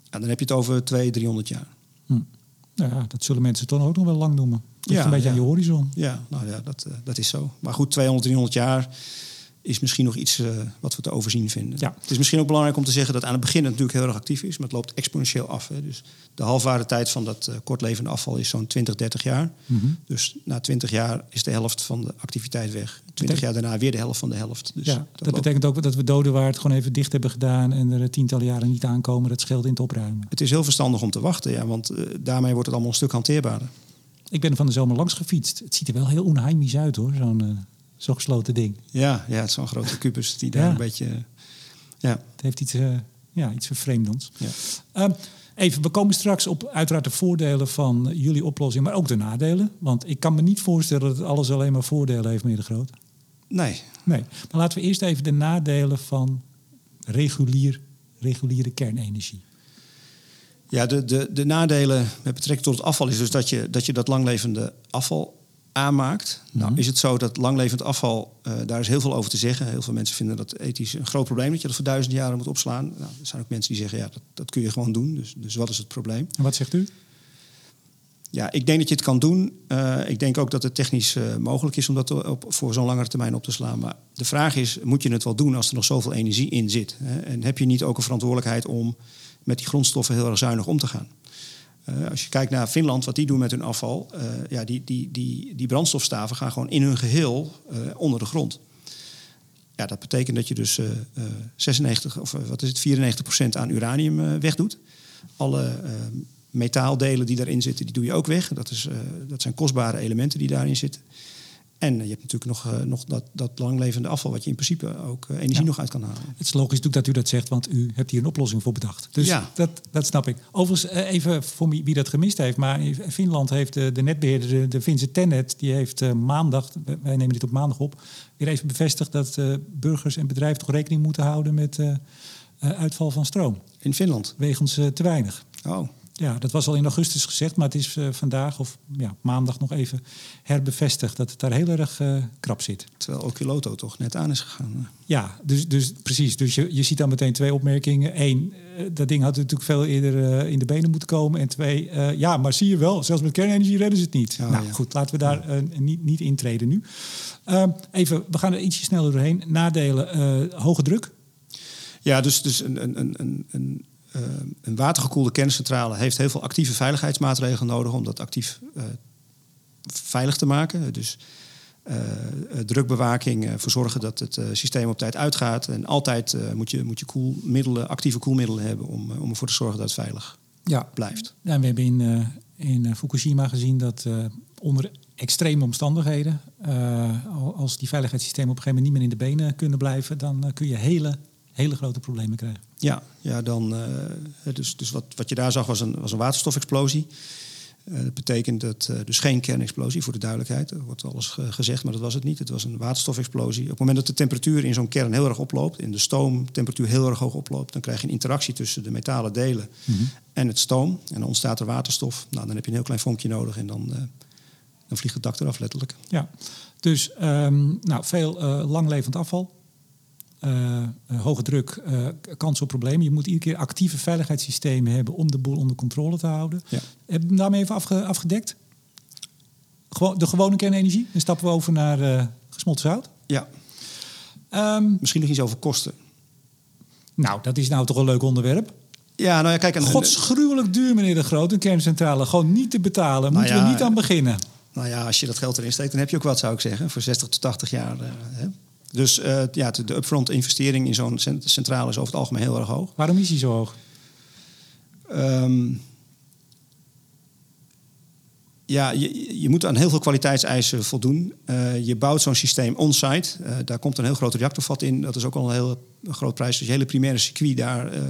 Ja, dan heb je het over 200, 300 jaar. Hm. Nou ja, dat zullen mensen toch ook nog wel lang noemen. Ja, een beetje ja. aan je horizon. Ja, nou ja, dat, uh, dat is zo. Maar goed, 200, 300 jaar is misschien nog iets uh, wat we te overzien vinden. Ja. Het is misschien ook belangrijk om te zeggen dat aan het begin het natuurlijk heel erg actief is, maar het loopt exponentieel af. Hè. Dus de halfwaardetijd van dat uh, kortlevende afval is zo'n 20, 30 jaar. Mm -hmm. Dus na 20 jaar is de helft van de activiteit weg. 20 jaar daarna weer de helft van de helft. Dus ja, dat, dat betekent ook dat we dodenwaard gewoon even dicht hebben gedaan en er tientallen jaren niet aankomen. Dat scheelt in het opruimen. Het is heel verstandig om te wachten, ja, want uh, daarmee wordt het allemaal een stuk hanteerbaarder. Ik ben er van de zomer langs gefietst. Het ziet er wel heel onheimisch uit hoor, zo'n zo'n gesloten ding. Ja, ja zo'n grote kubus die daar Ja. een beetje... Ja, Het heeft iets, uh, ja, iets vervreemdends. ja. Um, even, we komen straks op uiteraard de voordelen van jullie oplossing, maar ook de nadelen. Want ik kan me niet voorstellen dat alles alleen maar voordelen heeft, meneer De Groot. Nee, Nee, maar laten we eerst even de nadelen van regulier, reguliere kernenergie. Ja, de, de, de nadelen met betrekking tot het afval is dus dat je dat, je dat langlevende afval aanmaakt. Nou, Mhm. is het zo dat langlevend afval, uh, daar is heel veel over te zeggen. Heel veel mensen vinden dat ethisch een groot probleem, dat je dat voor duizenden jaren moet opslaan. Nou, er zijn ook mensen die zeggen, ja, dat, dat kun je gewoon doen. Dus, dus wat is het probleem? En wat zegt u? Ja, ik denk dat je het kan doen. Uh, ik denk ook dat het technisch uh, mogelijk is om dat op, voor zo'n langere termijn op te slaan. Maar de vraag is, moet je het wel doen als er nog zoveel energie in zit? Hè? En heb je niet ook een verantwoordelijkheid om met die grondstoffen heel erg zuinig om te gaan? Uh, als je kijkt naar Finland, wat die doen met hun afval, uh, ja, die, die, die, die brandstofstaven gaan gewoon in hun geheel uh, onder de grond. Ja, dat betekent dat je dus 96 of wat is het, 94% aan uranium wegdoet. Alle metaaldelen die daarin zitten, die doe je ook weg. Dat, is, dat zijn kostbare elementen die daarin zitten. En je hebt natuurlijk nog, uh, nog dat, dat langlevende afval, wat je in principe ook uh, energie ja. nog uit kan halen. Het is logisch dat u dat zegt, want u hebt hier een oplossing voor bedacht. Dus ja. dat, dat snap ik. Overigens, uh, even voor wie dat gemist heeft, maar in Finland heeft de, de netbeheerder, de, de Finse Tennet, die heeft maandag, wij nemen dit op maandag op, weer even bevestigd dat burgers en bedrijven toch rekening moeten houden met uitval van stroom. In Finland? Wegens te weinig. Oh. Ja, dat was al in augustus gezegd, maar het is uh, vandaag of ja, maandag nog even herbevestigd dat het daar heel erg uh, krap zit. Terwijl Okiloto toch net aan is gegaan. Ja, dus, dus precies. Dus je, je ziet dan meteen twee opmerkingen. Eén, uh, dat ding had natuurlijk veel eerder in de benen moeten komen. En twee, ja, maar zie je wel, zelfs met kernenergie redden ze het niet. Oh, nou ja. goed, laten we daar niet, niet intreden nu. Ehm, even, we gaan er ietsje sneller doorheen. Nadelen, hoge druk. Ja, dus, dus een, een, een, een een watergekoelde kerncentrale heeft heel veel actieve veiligheidsmaatregelen nodig om dat actief uh, veilig te maken. Dus uh, drukbewaking, ervoor zorgen dat het systeem op tijd uitgaat. En altijd moet je, moet je koelmiddelen, actieve koelmiddelen hebben om, om ervoor te zorgen dat het veilig ja. blijft. Ja, we hebben in, in Fukushima gezien dat onder extreme omstandigheden, als die veiligheidssystemen op een gegeven moment niet meer in de benen kunnen blijven, dan kun je hele hele grote problemen krijgen. Ja, ja dan, uh, dus, dus wat, wat je daar zag was een, was een waterstofexplosie. Uh, dat betekent dat, uh, dus geen kernexplosie, voor de duidelijkheid. Er wordt alles ge gezegd, maar dat was het niet. Het was een waterstofexplosie. Op het moment dat de temperatuur in zo'n kern heel erg oploopt... en de stoomtemperatuur heel erg hoog oploopt... dan krijg je een interactie tussen de metalen delen mm -hmm. en het stoom. En dan ontstaat er waterstof. Nou, dan heb je een heel klein vonkje nodig en dan, dan vliegt het dak eraf, letterlijk. Ja, dus um, nou, veel langlevend afval... Uh, uh, hoge druk, uh, kans op problemen. Je moet iedere keer actieve veiligheidssystemen hebben om de boel onder controle te houden. Ja. Heb je hem daarmee even afge afgedekt? Gewoon, de gewone kernenergie. Dan stappen we over naar gesmolten zout. Ja. Um, Misschien nog iets over kosten. Nou, dat is nou toch een leuk onderwerp. Ja, nou ja, kijk... En, Godsgruwelijk duur, meneer De Groot, een kerncentrale. Gewoon niet te betalen. Moeten nou ja, we niet aan beginnen. Nou ja, als je dat geld erin steekt, dan heb je ook wat, zou ik zeggen. Voor 60 tot 80 jaar. Hè? Dus uh, ja, de upfront investering in zo'n centrale is over het algemeen heel erg hoog. Waarom is die zo hoog? Um, ja, je, je, moet aan heel veel kwaliteitseisen voldoen. Uh, je bouwt zo'n systeem on-site. Uh, daar komt een heel groot reactorvat in. Dat is ook al een heel een groot prijs. Dus je hele primaire circuit daar, uh,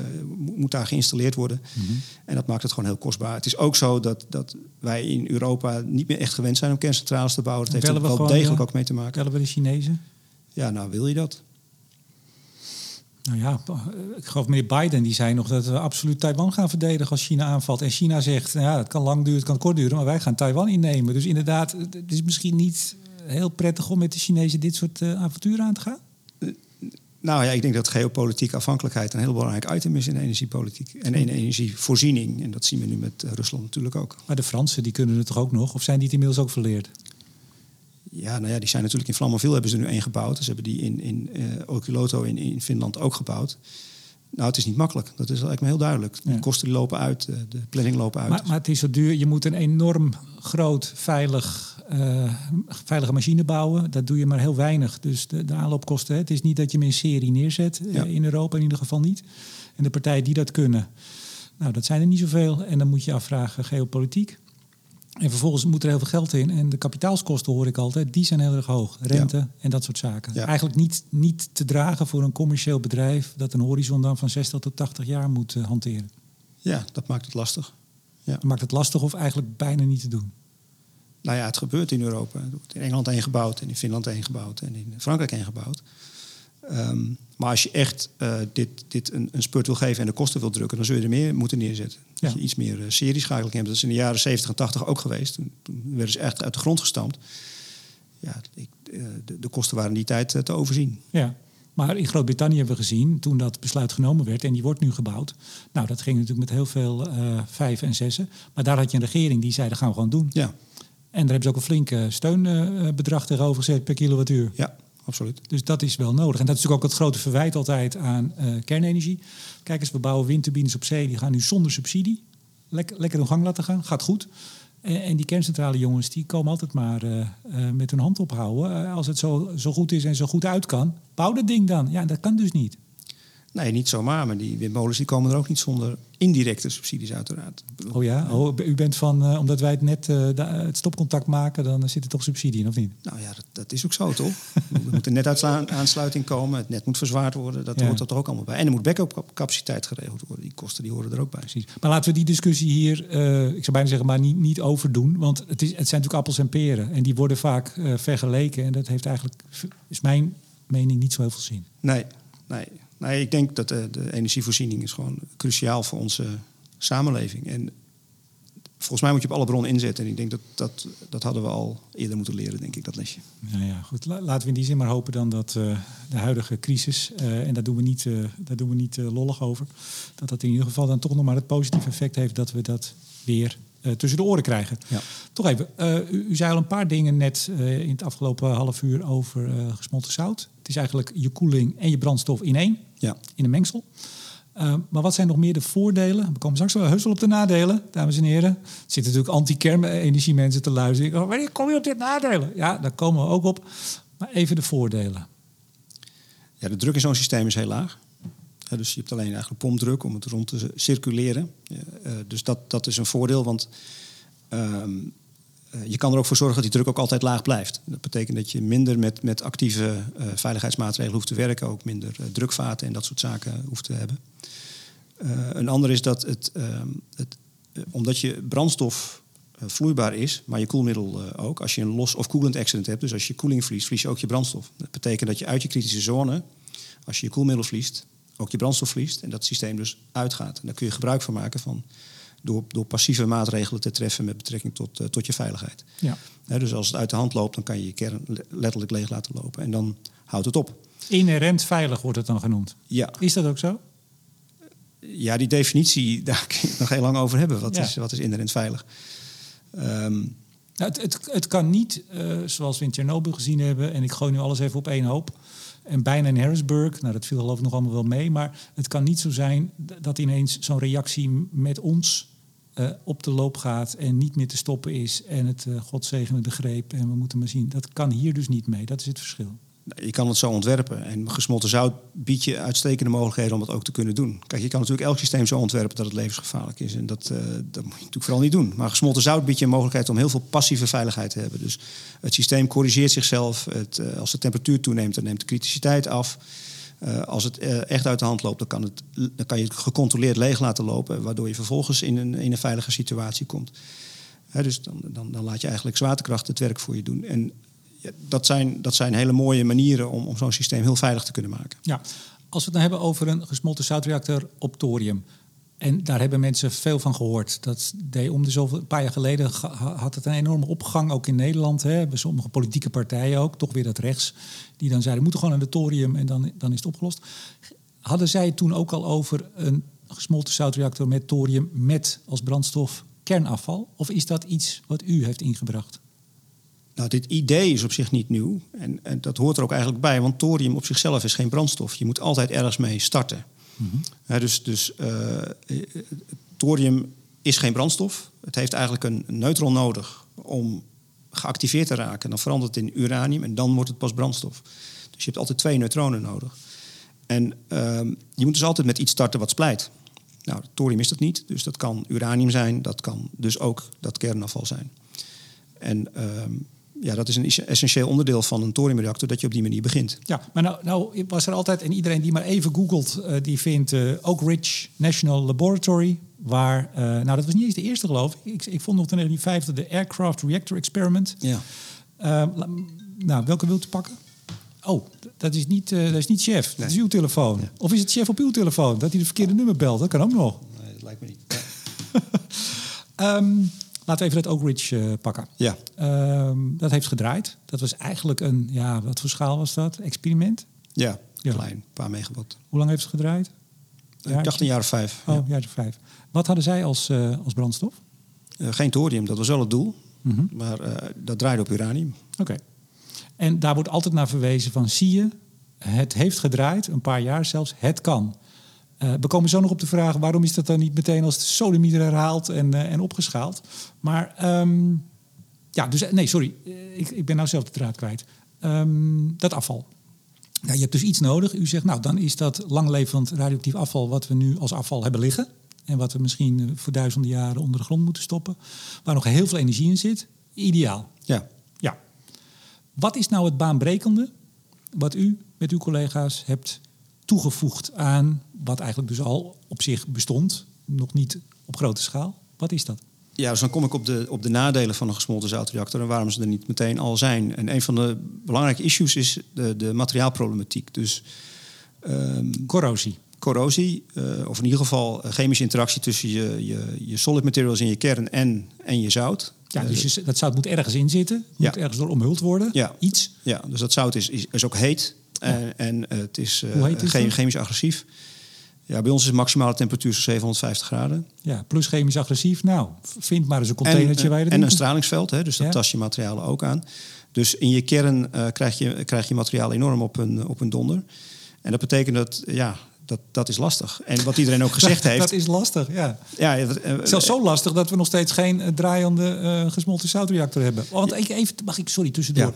moet daar geïnstalleerd worden. Mm -hmm. En dat maakt het gewoon heel kostbaar. Het is ook zo dat, dat wij in Europa niet meer echt gewend zijn om kerncentrales te bouwen. Dat heeft er wel degelijk ook mee te maken. Bellen we de Chinezen? Ja, nou wil je dat? Nou ja, ik geloof meneer Biden die zei nog dat we absoluut Taiwan gaan verdedigen als China aanvalt. En China zegt, nou ja, het kan lang duren, het kan kort duren, maar wij gaan Taiwan innemen. Dus inderdaad, het is misschien niet heel prettig om met de Chinezen dit soort uh, avonturen aan te gaan. Nou ja, ik denk dat geopolitieke afhankelijkheid een heel belangrijk item is in de energiepolitiek en in energievoorziening. En dat zien we nu met Rusland natuurlijk ook. Maar de Fransen, die kunnen het toch ook nog? Of zijn die het inmiddels ook verleerd? Ja, nou ja, die zijn natuurlijk in Flamanville hebben ze er nu één gebouwd. Dus hebben die in, in uh, Olkiluoto in, in Finland ook gebouwd. Nou, het is niet makkelijk. Dat is lijkt me heel duidelijk. De kosten lopen uit, de planning lopen uit. Maar, maar, het is zo duur. Je moet een enorm groot, veilig uh, veilige machine bouwen. Dat doe je maar heel weinig. Dus de, de aanloopkosten, hè, het is niet dat je hem in serie neerzet. Uh, in Europa in ieder geval niet. En de partijen die dat kunnen, nou, dat zijn er niet zoveel. En dan moet je afvragen, geopolitiek. En vervolgens moet er heel veel geld in. En de kapitaalskosten hoor ik altijd, die zijn heel erg hoog. Rente ja. en dat soort zaken. Ja. Eigenlijk niet, niet te dragen voor een commercieel bedrijf... dat een horizon dan van 60 tot 80 jaar moet uh, hanteren. Ja, dat maakt het lastig. Ja. Dat maakt het lastig of eigenlijk bijna niet te doen. Nou ja, het gebeurt in Europa. Het wordt in Engeland één gebouwd en in Finland één gebouwd en in Frankrijk één gebouwd. Um, maar als je echt uh, dit, dit een, een spurt wil geven en de kosten wil drukken, dan zul je er meer moeten neerzetten. Ja. Dat je iets meer uh, serieschakeling hebt. Dat is in de jaren 70 en 80 ook geweest. Toen, toen werden ze echt uit de grond gestampt. Ja, ik, uh, de, de, kosten waren in die tijd te overzien. Ja. Maar in Groot-Brittannië hebben we gezien, toen dat besluit genomen werd, en die wordt nu gebouwd. Nou, dat ging natuurlijk met heel veel vijf en zessen. Maar daar had je een regering die zei, dat gaan we gewoon doen. Ja. En daar hebben ze ook een flinke steunbedrag tegenover gezet per kilowattuur. Ja, absoluut. Dus dat is wel nodig. En dat is natuurlijk ook het grote verwijt altijd aan uh, kernenergie. Kijk eens, we bouwen windturbines op zee, die gaan nu zonder subsidie. Lekker, lekker hun gang laten gaan, gaat goed. En, en die kerncentrale jongens, die komen altijd maar uh, uh, met hun hand ophouden. als het zo, zo goed is en zo goed uit kan, bouw dat ding dan. Ja, dat kan dus niet. Nee, niet zomaar. Maar die windmolens die komen er ook niet zonder indirecte subsidies uiteraard. Oh ja? Oh, u bent van, uh, omdat wij het net uh, de, het stopcontact maken, dan zit er toch subsidie in, of niet? Nou ja, dat, dat is ook zo, toch? er moet een netaansluiting komen, het net moet verzwaard worden. Dat ja. hoort er toch ook allemaal bij. En er moet backup capaciteit geregeld worden. Die kosten die horen er ook bij. Precies. Maar laten we die discussie hier, uh, ik zou bijna zeggen, maar niet, niet overdoen. Want het, is, het zijn natuurlijk appels en peren. En die worden vaak vergeleken. En dat heeft eigenlijk, is mijn mening, niet zo heel veel zin. Nee, nee. Nee, ik denk dat de, de, energievoorziening is gewoon cruciaal voor onze samenleving. En volgens mij moet je op alle bronnen inzetten. En ik denk dat, dat dat hadden we al eerder moeten leren, denk ik, dat lesje. Nou ja, goed. Laten we in die zin maar hopen dan dat uh, de huidige crisis, uh, en daar doen we niet, daar doen we niet lollig over, dat dat in ieder geval dan toch nog maar het positieve effect heeft dat we dat weer tussen de oren krijgen. Ja. Toch even, u, u, zei al een paar dingen net in het afgelopen half uur over gesmolten zout. Het is eigenlijk je koeling en je brandstof in één, ja. in een mengsel. Uh, maar wat zijn nog meer de voordelen? We komen straks wel heus wel op de nadelen, dames en heren. Er zitten natuurlijk anti-kernenergie mensen te luisteren. Oh, wanneer kom je op dit nadelen? Ja, daar komen we ook op. Maar even de voordelen. Ja, de druk in zo'n systeem is heel laag. Dus je hebt alleen eigenlijk pompdruk om het rond te circuleren. Uh, dus dat, dat is een voordeel, want um, uh, je kan er ook voor zorgen dat die druk ook altijd laag blijft. Dat betekent dat je minder met, met actieve uh, veiligheidsmaatregelen hoeft te werken, ook minder drukvaten en dat soort zaken hoeft te hebben. een ander is dat het, ehm, het omdat je brandstof vloeibaar is, maar je koelmiddel ook, als je een los of koelend accident hebt, dus als je koeling verliest, verlies je ook je brandstof. Dat betekent dat je uit je kritische zone, als je je koelmiddel verliest, ook je brandstof verliest en dat systeem dus uitgaat. En daar kun je gebruik van maken van door, door passieve maatregelen te treffen met betrekking tot, uh, tot je veiligheid. Ja. He, dus als het uit de hand loopt, dan kan je je kern letterlijk leeg laten lopen. En dan houdt het op. Inherent veilig wordt het dan genoemd. Ja. Is dat ook zo? Ja, die definitie, [laughs] daar kun je het nog heel lang over hebben. Wat, ja. is, wat is inherent veilig? Um, het, het, het, kan niet, uh, zoals we in Tsjernobyl gezien hebben... en ik gooi nu alles even op één hoop... en bijna in Harrisburg, nou dat viel geloof ik nog allemaal wel mee... maar het kan niet zo zijn dat ineens zo'n reactie met ons uh, op de loop gaat en niet meer te stoppen is en het uh, God zegene de greep en we moeten maar zien. Dat kan hier dus niet mee. Dat is het verschil. Je kan het zo ontwerpen en gesmolten zout biedt je uitstekende mogelijkheden om het ook te kunnen doen. Kijk, je kan natuurlijk elk systeem zo ontwerpen dat het levensgevaarlijk is en dat, uh, dat moet je natuurlijk vooral niet doen. Maar gesmolten zout biedt je een mogelijkheid om heel veel passieve veiligheid te hebben. Dus het systeem corrigeert zichzelf. Het, als de temperatuur toeneemt, dan neemt de criticiteit af. Uh, als het echt uit de hand loopt, dan kan, het, dan kan je het gecontroleerd leeg laten lopen, waardoor je vervolgens in een, in een veilige situatie komt. Dus dan, dan, dan, laat je eigenlijk zwaartekracht het werk voor je doen. En dat, zijn, dat zijn hele mooie manieren om, om zo'n systeem heel veilig te kunnen maken. Ja, Als we het nou hebben over een gesmolten zoutreactor op thorium. En daar hebben mensen veel van gehoord. Dat deed om de zoveel, een paar jaar geleden had het een enorme opgang, ook in Nederland. Hè, bij sommige politieke partijen ook, toch weer dat rechts. Die dan zeiden, we moeten gewoon aan de thorium en dan, dan is het opgelost. Hadden zij toen ook al over een gesmolten zoutreactor met thorium met als brandstof kernafval? Of is dat iets wat u heeft ingebracht? Nou, dit idee is op zich niet nieuw. En, en dat hoort er ook eigenlijk bij, want thorium op zichzelf is geen brandstof. Je moet altijd ergens mee starten. Hè, dus dus eh, thorium is geen brandstof. Het heeft eigenlijk een neutron nodig om geactiveerd te raken. Dan verandert het in uranium en dan wordt het pas brandstof. Dus je hebt altijd twee neutronen nodig. En ehm, je moet dus altijd met iets starten wat splijt. Nou, thorium is dat niet, dus dat kan uranium zijn. Dat kan dus ook dat kernafval zijn. En ehm, ja, dat is een essentieel onderdeel van een thoriumreactor, dat je op die manier begint. Ja, maar nou, nou was er altijd, en iedereen die maar even googelt, eh, die vindt eh, Oak Ridge National Laboratory. Waar, eh, nou dat was niet eens de eerste geloof ik. Ik, ik vond nog in 1950 de Aircraft Reactor Experiment. Ja. Eh, la- nou, welke wilt u pakken? Oh, dat is niet, dat is niet chef. Dat is uw telefoon. Of is het chef op uw telefoon? Dat hij de verkeerde nummer belt. Dat kan ook nog. Nee, dat lijkt me niet. [laughs] Ehm, laten we even dat Oak Ridge eh, pakken. Ja, Ehm, dat heeft gedraaid. Dat was eigenlijk een, ja, wat voor schaal was dat? Experiment? ja, Ja. klein, een paar megawatt. Hoe lang heeft het gedraaid? Ik dacht een jaar of vijf. Oh, ja. jaar of vijf. Wat hadden zij als, eh, als brandstof? Eh, geen thorium, dat was wel het doel. Mhm. Maar eh, dat draaide op uranium. Oké. En daar wordt altijd naar verwezen van, zie je, het heeft gedraaid, een paar jaar zelfs, het kan. Eh, we komen zo nog op de vraag, waarom is dat dan niet meteen als de herhaald en, eh, en opgeschaald? Maar, ehm, ja, dus, nee, sorry, Eh, ik, ik ben nou zelf de draad kwijt. Ehm, dat afval. Nou, je hebt dus iets nodig. U zegt, nou, dan is dat langlevend radioactief afval wat we nu als afval hebben liggen. En wat we misschien eh, voor duizenden jaren onder de grond moeten stoppen. Waar nog heel veel energie in zit. Ideaal. Ja, Ja. Wat is nou het baanbrekende wat u met uw collega's hebt toegevoegd aan wat eigenlijk dus al op zich bestond, nog niet op grote schaal? Wat is dat? ja dus dan kom ik op de, op de nadelen van een gesmolten zoutreactor en waarom ze er niet meteen al zijn. En een van de belangrijke issues is de, de materiaalproblematiek. Dus ehm, Corrosie. corrosie, eh, of in ieder geval eh, chemische interactie tussen je, je, je solid materials in je kern en, en je zout. Ja, Eh, dus je, dat zout moet ergens in zitten, moet Ja. ergens door omhuld worden. Ja. Iets. Ja, dus dat zout is, is, is ook heet. En, en eh, het is, eh, dat? chemisch agressief. Ja, bij ons is maximale temperatuur zo'n 750 graden. Ja, plus chemisch agressief. Nou, vind maar eens een En, containertje eh, waar je dat en een stralingsveld, hè, dus dat Ja. tast je materialen ook aan. Dus in je kern eh, krijg, je, krijg je materiaal enorm op een, op een donder. En dat betekent dat, ja, dat, dat is lastig. En wat iedereen ook [laughs] gezegd heeft... Dat is lastig, ja. ja, eh, eh, Zelfs zo lastig dat we nog steeds geen eh, draaiende eh, gesmolten zoutreactor hebben. Want ik even, mag ik, sorry, tussendoor. Ja.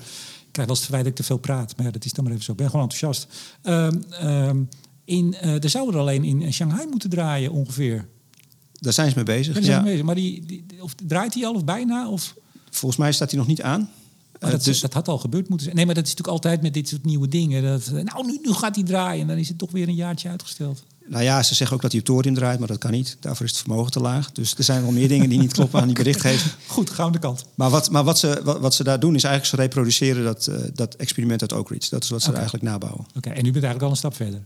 Krijg wel eens verwijt dat ik te veel praat. Maar ja, dat is dan maar even zo. Ik ben gewoon enthousiast. Ehm, ehm, in, eh er zouden er alleen in Shanghai moeten draaien ongeveer. Daar zijn ze mee bezig. Daar zijn Ja. we bezig. Maar die, die, of draait hij al of bijna? Of, Volgens mij staat hij nog niet aan. maar Eh, dat, dus, dat had al gebeurd moeten zijn. Nee, maar dat is natuurlijk altijd met dit soort nieuwe dingen. Dat, nou, nu, nu gaat hij draaien. En dan is het toch weer een jaartje uitgesteld. Nou ja, ze zeggen ook dat hij op thorium draait, maar dat kan niet. Daarvoor is het vermogen te laag. Dus er zijn wel meer dingen die niet kloppen aan die berichtgeving. [laughs] Goed, gaan we de kant. Maar, wat, maar wat, ze, wat, wat ze daar doen is eigenlijk ze reproduceren dat, eh, dat experiment uit Oak Ridge. Dat is wat ze eigenlijk nabouwen. Oké, en u bent eigenlijk al een stap verder.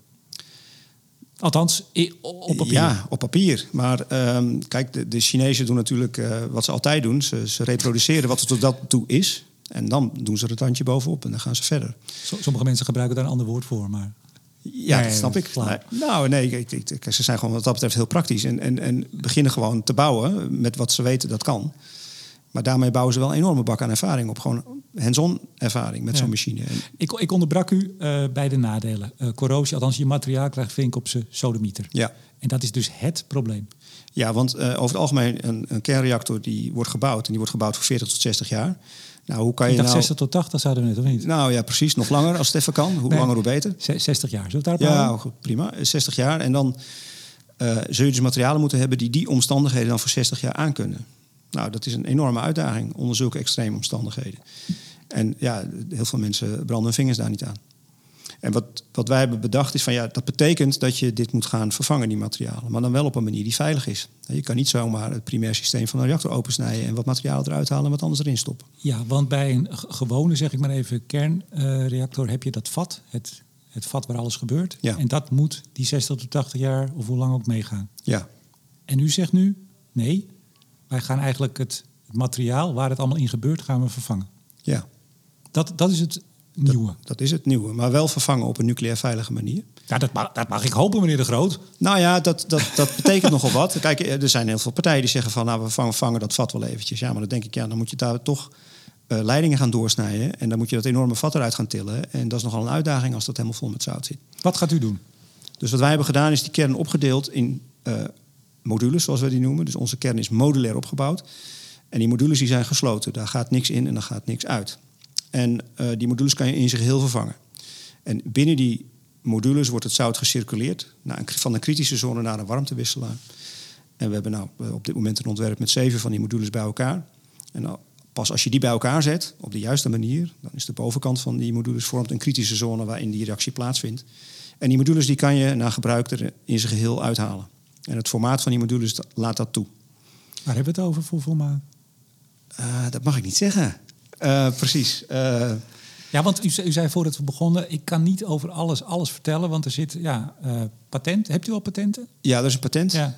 Althans, op papier. Ja, op papier. Maar ehm, kijk, de, de Chinezen doen natuurlijk eh, wat ze altijd doen. Ze, ze reproduceren wat er tot dat toe is. En dan doen ze er het tandje bovenop en dan gaan ze verder. So- Sommige mensen gebruiken daar een ander woord voor, maar... Ja, Nee, dat snap ik. Nee, nou, nee, ik, ik, ik- ze zijn gewoon wat dat betreft heel praktisch. En, en, en beginnen gewoon te bouwen met wat ze weten dat kan. Maar daarmee bouwen ze wel een enorme bak aan ervaring op. Gewoon hands-on ervaring met Ja. zo'n machine. Ik, ik onderbrak u eh, bij de nadelen. Eh, corrosie, althans je materiaal krijgt vink op zijn sodemieter. ja. En dat is dus het probleem. Ja, want eh, over het algemeen een, een kernreactor die wordt gebouwd. En die wordt gebouwd voor 40 tot 60 jaar. Nou, hoe kan je nou... 60 tot 80 zouden we net, of niet? Nou ja, precies. Nog langer als het even kan. Hoe Nee. langer, hoe beter. Ze- 60 jaar, zullen we daarop Ja, goed, prima. 60 jaar. En dan eh, zul je dus materialen moeten hebben die die omstandigheden dan voor 60 jaar aankunnen. Nou, dat is een enorme uitdaging onder zulke extreme omstandigheden. En ja, heel veel mensen branden hun vingers daar niet aan. En wat, wat wij hebben bedacht is van ja, dat betekent dat je dit moet gaan vervangen, die materialen. Maar dan wel op een manier die veilig is. Je kan niet zomaar het primair systeem van een reactor opensnijden en wat materiaal eruit halen en wat anders erin stoppen. Ja, want bij een gewone, zeg ik maar even, kernreactor heb je dat vat, het, het vat waar alles gebeurt. Ja. En dat moet die 60 tot 80 jaar of hoe lang ook meegaan. Ja, En u zegt nu, nee, wij gaan eigenlijk het, het materiaal waar het allemaal in gebeurt, gaan we vervangen. ja. Dat, dat is het nieuwe. Dat is het nieuwe. Maar wel vervangen op een nucleair veilige manier. Ja, dat, mag, dat mag ik hopen, meneer De Groot. Nou ja, dat, dat, dat [laughs] betekent nogal wat. Kijk, er zijn heel veel partijen die zeggen van... nou, we vangen, vangen dat vat wel eventjes. Ja, maar dan denk ik, ja, dan moet je daar toch eh, leidingen gaan doorsnijden. En dan moet je dat enorme vat eruit gaan tillen. En dat is nogal een uitdaging als dat helemaal vol met zout zit. Wat gaat u doen? Dus wat wij hebben gedaan is die kern opgedeeld in eh, modules, zoals we die noemen. Dus onze kern is modulair opgebouwd. En die modules die zijn gesloten. Daar gaat niks in en daar gaat niks uit. En eh, die modules kan je in zijn geheel vervangen. En binnen die modules wordt het zout gecirculeerd naar een, van een kritische zone naar een warmtewisselaar. En we hebben nou eh, op dit moment een ontwerp met zeven van die modules bij elkaar. En nou, pas als je die bij elkaar zet, op de juiste manier, dan is de bovenkant van die modules vormt een kritische zone waarin die reactie plaatsvindt. En die modules die kan je na gebruik er in zijn geheel uithalen. En het formaat van die modules laat dat toe. Waar hebben we het over voor formaat? Eh, dat mag ik niet zeggen. Eh, precies. Eh, Ja, want u, zei- u zei voordat we begonnen, ik kan niet over alles, alles vertellen, want er zit ja, eh, patent. Hebt u al patenten? ja, dat is een patent. Ja.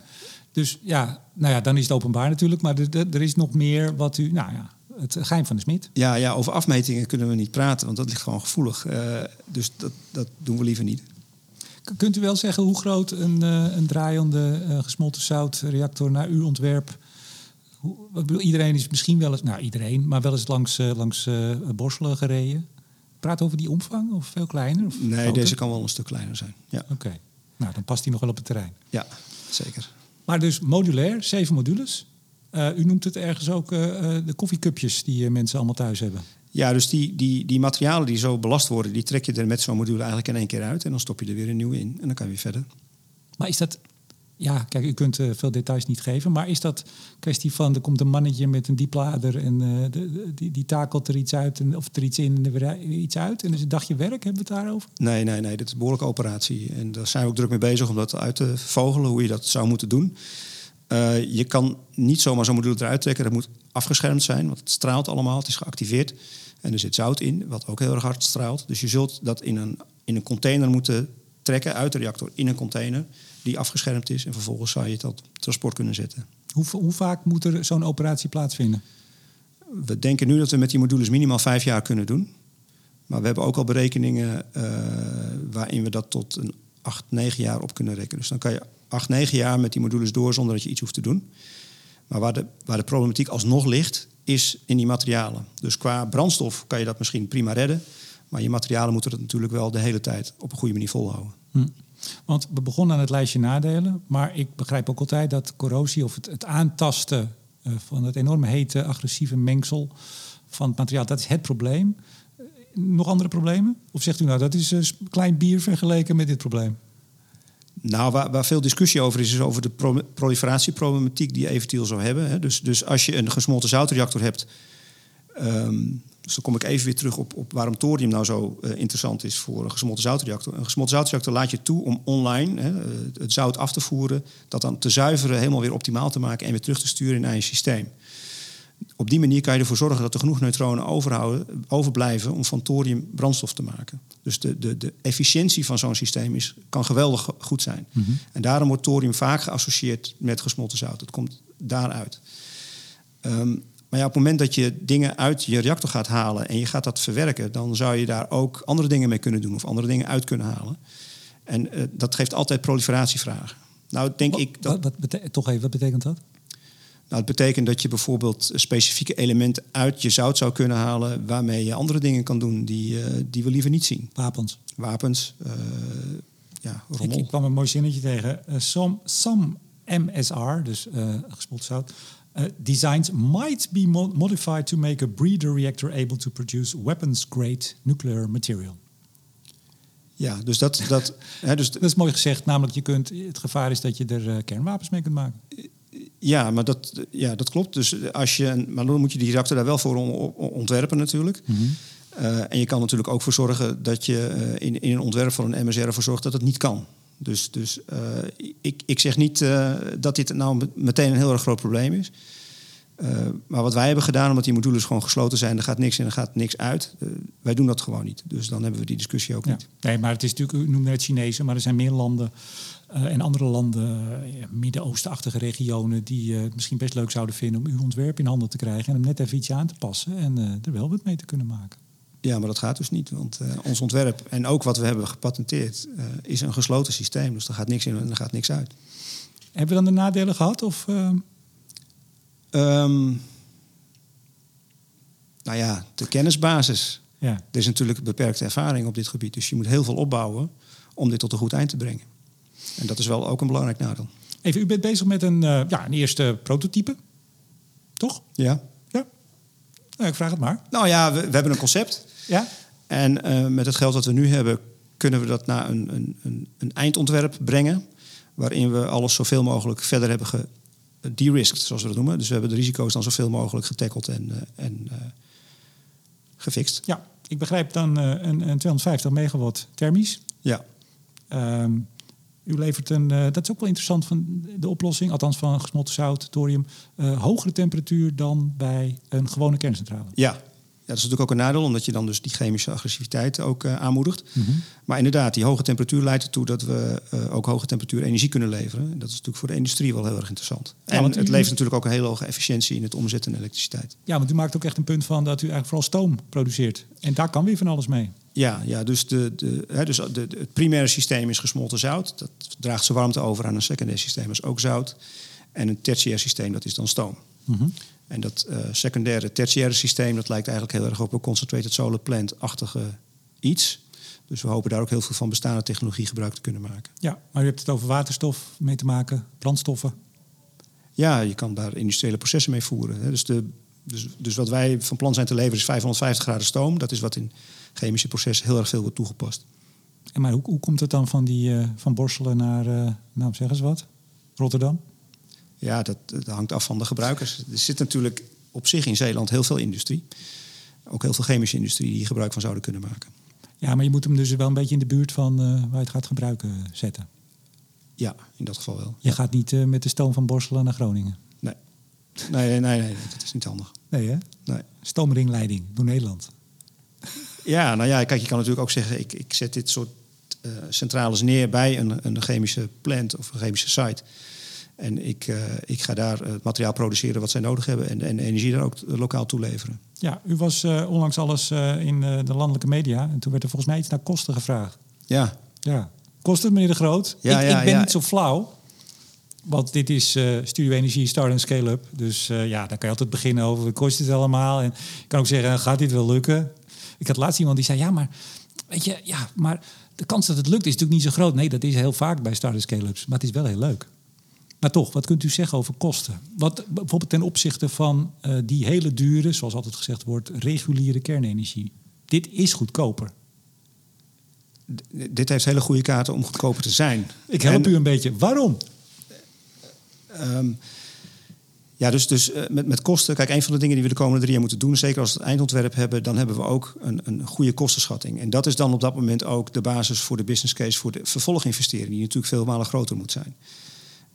Dus ja, nou ja, dan is het openbaar natuurlijk, maar er, er er is nog meer wat u, nou ja, het geheim van de smid. Ja, ja, over afmetingen kunnen we niet praten, want dat ligt gewoon gevoelig. Dus dat, dat doen we liever niet. Kunt u wel zeggen hoe groot een, een draaiende gesmolten zoutreactor naar uw ontwerp? Hoe, ik bedoel, iedereen is misschien wel eens, nou iedereen, maar wel eens langs, eh, langs eh, Borselen gereden. Praat over die omvang of veel kleiner? Of Nee, groter? deze kan wel een stuk kleiner zijn. Ja, Oké, nou dan past hij nog wel op het terrein. ja zeker. Maar dus modulair, zeven modules. Eh, u noemt het ergens ook de koffiecupjes die mensen allemaal thuis hebben. Ja, dus die, die, die materialen die zo belast worden, die trek je er met zo'n module eigenlijk in één keer uit. En dan stop je er weer een nieuwe in. En dan kan je weer verder. Maar is dat, ja, kijk, u kunt eh, veel details niet geven, maar is dat kwestie van er komt een mannetje met een dieplader en eh, de, die, die takelt er iets uit of er iets in en er iets uit en dus een dagje werk, hebben we het daarover? Nee, nee, nee, dit is een behoorlijke operatie. En daar zijn we ook druk mee bezig om dat uit te vogelen, hoe je dat zou moeten doen. Eh, je kan niet zomaar zo'n module eruit trekken. Dat moet afgeschermd zijn, want het straalt allemaal. Het is geactiveerd. En er zit zout in, wat ook heel erg hard straalt. Dus je zult dat in een, in een container moeten trekken uit de reactor in een container die afgeschermd is. En vervolgens zou je het op transport kunnen zetten. Hoe, hoe vaak moet er zo'n operatie plaatsvinden? We denken nu dat we met die modules minimaal vijf jaar kunnen doen. Maar we hebben ook al berekeningen eh, waarin we dat tot een acht, negen jaar op kunnen rekenen. Dus dan kan je acht, negen jaar met die modules door zonder dat je iets hoeft te doen. Maar waar de, waar de problematiek alsnog ligt, is in die materialen. Dus qua brandstof kan je dat misschien prima redden. Maar je materialen moeten het natuurlijk wel de hele tijd op een goede manier volhouden. Hm. Want we begonnen aan het lijstje nadelen, maar ik begrijp ook altijd dat corrosie of het, het aantasten eh, van het enorme hete, agressieve mengsel van het materiaal, dat is het probleem. Eh, nog andere problemen? Of zegt u nou, dat is een klein bier vergeleken met dit probleem? Nou, waar, waar veel discussie over is, is over de pro proliferatieproblematiek die je eventueel zou hebben. Hè. Dus, dus als je een gesmolten zoutreactor hebt. ehm, dus dan kom ik even weer terug op, op waarom thorium nou zo eh, interessant is voor een gesmolten zoutreactor. Een gesmolten zoutreactor laat je toe om online hè, eh, het zout af te voeren, dat dan te zuiveren, helemaal weer optimaal te maken en weer terug te sturen in je systeem. Op die manier kan je ervoor zorgen dat er genoeg neutronen overhouden, overblijven om van thorium brandstof te maken. Dus de, de, de efficiëntie van zo'n systeem is, kan geweldig go- goed zijn. En daarom wordt thorium vaak geassocieerd met gesmolten zout. Het komt daaruit. Ehm, maar ja, op het moment dat je dingen uit je reactor gaat halen en je gaat dat verwerken, dan zou je daar ook andere dingen mee kunnen doen of andere dingen uit kunnen halen. En eh, dat geeft altijd proliferatievragen. Nou, denk ik dat. Wat, toch even, wat betekent dat? Nou, het betekent dat je bijvoorbeeld specifieke elementen uit je zout zou kunnen halen, waarmee je andere dingen kan doen die, eh, die we liever niet zien. Wapens. Wapens, eh, ja, rommel. ik kwam een mooi zinnetje tegen. Some, some MSR, dus gesmolten zout, eh, designs might be mo- modified to make a breeder reactor able to produce weapons-grade nuclear material. Ja, dus dat. dat, hè, dus, Dat is mooi gezegd, namelijk je kunt, het gevaar is dat je er eh, kernwapens mee kunt maken. ja, maar dat, ja, dat klopt. Dus als je, maar dan moet je die reactor daar wel voor on- on- ontwerpen natuurlijk. Eh, en je kan natuurlijk ook voor zorgen dat je eh, in, in een ontwerp van een MSR ervoor zorgt dat het niet kan. Dus, dus eh, ik, ik zeg niet eh, dat dit nou met- meteen een heel erg groot probleem is. maar wat wij hebben gedaan, omdat die modules gewoon gesloten zijn, er gaat niks in, er gaat niks uit. wij doen dat gewoon niet. Dus dan hebben we die discussie ook niet. Nee, maar het is natuurlijk, u noemde het Chinese, maar er zijn meer landen en andere landen, Midden-Oostenachtige regionen, die het misschien best leuk zouden vinden om uw ontwerp in handen te krijgen en hem net even ietsje aan te passen en er wel wat mee te kunnen maken. Ja, maar dat gaat dus niet. Want uh, ons ontwerp en ook wat we hebben gepatenteerd uh, is een gesloten systeem. Dus er gaat niks in en er gaat niks uit. Hebben we dan de nadelen gehad? Of, uh... um, nou ja, de kennisbasis. Ja. Er is natuurlijk beperkte ervaring op dit gebied. Dus je moet heel veel opbouwen om dit tot een goed eind te brengen. En dat is wel ook een belangrijk nadeel. Even, u bent bezig met een, ja, een eerste prototype, toch? Ja. Ja. Nou, ik vraag het maar. Nou ja, we, we hebben een concept. Ja? En uh, met het geld dat we nu hebben, kunnen we dat naar een, een, een, een eindontwerp brengen. Waarin we alles zoveel mogelijk verder hebben de-risked, zoals we dat noemen. Dus we hebben de risico's dan zoveel mogelijk getackeld en, uh, en uh, gefixt. Ja, ik begrijp dan een, een 250 megawatt thermisch. Ja. Um, u levert een, uh, dat is ook wel interessant van de oplossing, althans van gesmolten zout, thorium, uh, hogere temperatuur dan bij een gewone kerncentrale. Ja, ja, dat is natuurlijk ook een nadeel, omdat je dan dus die chemische agressiviteit ook uh, aanmoedigt. Mm -hmm. Maar inderdaad, die hoge temperatuur leidt ertoe dat we uh, ook hoge temperatuur energie kunnen leveren. En dat is natuurlijk voor de industrie wel heel erg interessant. Ja, en u- het levert natuurlijk ook een hele hoge efficiëntie in het omzetten in elektriciteit. Ja, want u maakt ook echt een punt van dat u eigenlijk vooral stoom produceert. En daar kan weer van alles mee. Ja, ja dus, de, de, hè, dus de, de- het primaire systeem is gesmolten zout. Dat draagt zijn warmte over aan een secundair systeem, dat is ook zout. En een tertiair systeem, dat is dan stoom. Mhm. En dat eh, secundaire, tertiaire systeem, dat lijkt eigenlijk heel erg op een concentrated solar plant-achtige iets. Dus we hopen daar ook heel veel van bestaande technologie gebruik te kunnen maken. Ja, maar u hebt het over waterstof mee te maken, brandstoffen. Ja, je kan daar industriële processen mee voeren. Hè. Dus, de, dus, dus wat wij van plan zijn te leveren is 550 graden stoom. Dat is wat in chemische processen heel erg veel wordt toegepast. En maar hoe, hoe komt het dan van, die, eh, van Borselen naar, eh, nou zeg eens wat, Rotterdam? Ja, dat, dat hangt af van de gebruikers. Er zit natuurlijk op zich in Zeeland heel veel industrie. Ook heel veel chemische industrie die gebruik van zouden kunnen maken. Ja, maar je moet hem dus wel een beetje in de buurt van eh, waar je het gaat gebruiken zetten. Ja, in dat geval wel. Je gaat niet eh, met de stoom van Borselen naar Groningen. Nee. Nee, nee, nee, nee, dat is niet handig. Nee hè? Nee. Stoomringleiding door Nederland. Ja, nou ja, kijk, je kan natuurlijk ook zeggen... ik, ik zet dit soort eh, centrales neer bij een, een chemische plant of een chemische site. En ik, eh, ik ga daar het materiaal produceren wat zij nodig hebben... en, en energie daar ook lokaal toeleveren. Ja, u was eh, onlangs alles eh, in eh, de landelijke media. En toen werd er volgens mij iets naar kosten gevraagd. Ja, Ja. Kost het, meneer De Groot? Ja, ik, ja, ik ben ja. niet zo flauw. Want dit is eh, Studio Energie Start en Scale-up. Dus eh, ja, dan kan je altijd beginnen over wat kost het allemaal. En je kan ook zeggen, gaat dit wel lukken? Ik had laatst iemand die zei, ja, maar weet je, ja, maar de kans dat het lukt is natuurlijk niet zo groot. Nee, dat is heel vaak bij Start en Scale-ups. Maar het is wel heel leuk. Maar toch, wat kunt u zeggen over kosten? Wat bijvoorbeeld ten opzichte van eh, die hele dure, zoals altijd gezegd wordt, reguliere kernenergie. Dit is goedkoper. d- dit heeft hele goede kaarten om goedkoper te zijn. Ik help En- u een beetje. Waarom? Ehm, ja, dus, dus eh, met, met kosten. Kijk, een van de dingen die we de komende drie jaar moeten doen, zeker als we het eindontwerp hebben, dan hebben we ook een, een goede kostenschatting. En dat is dan op dat moment ook de basis voor de business case voor de vervolginvestering, die natuurlijk veel malen groter moet zijn.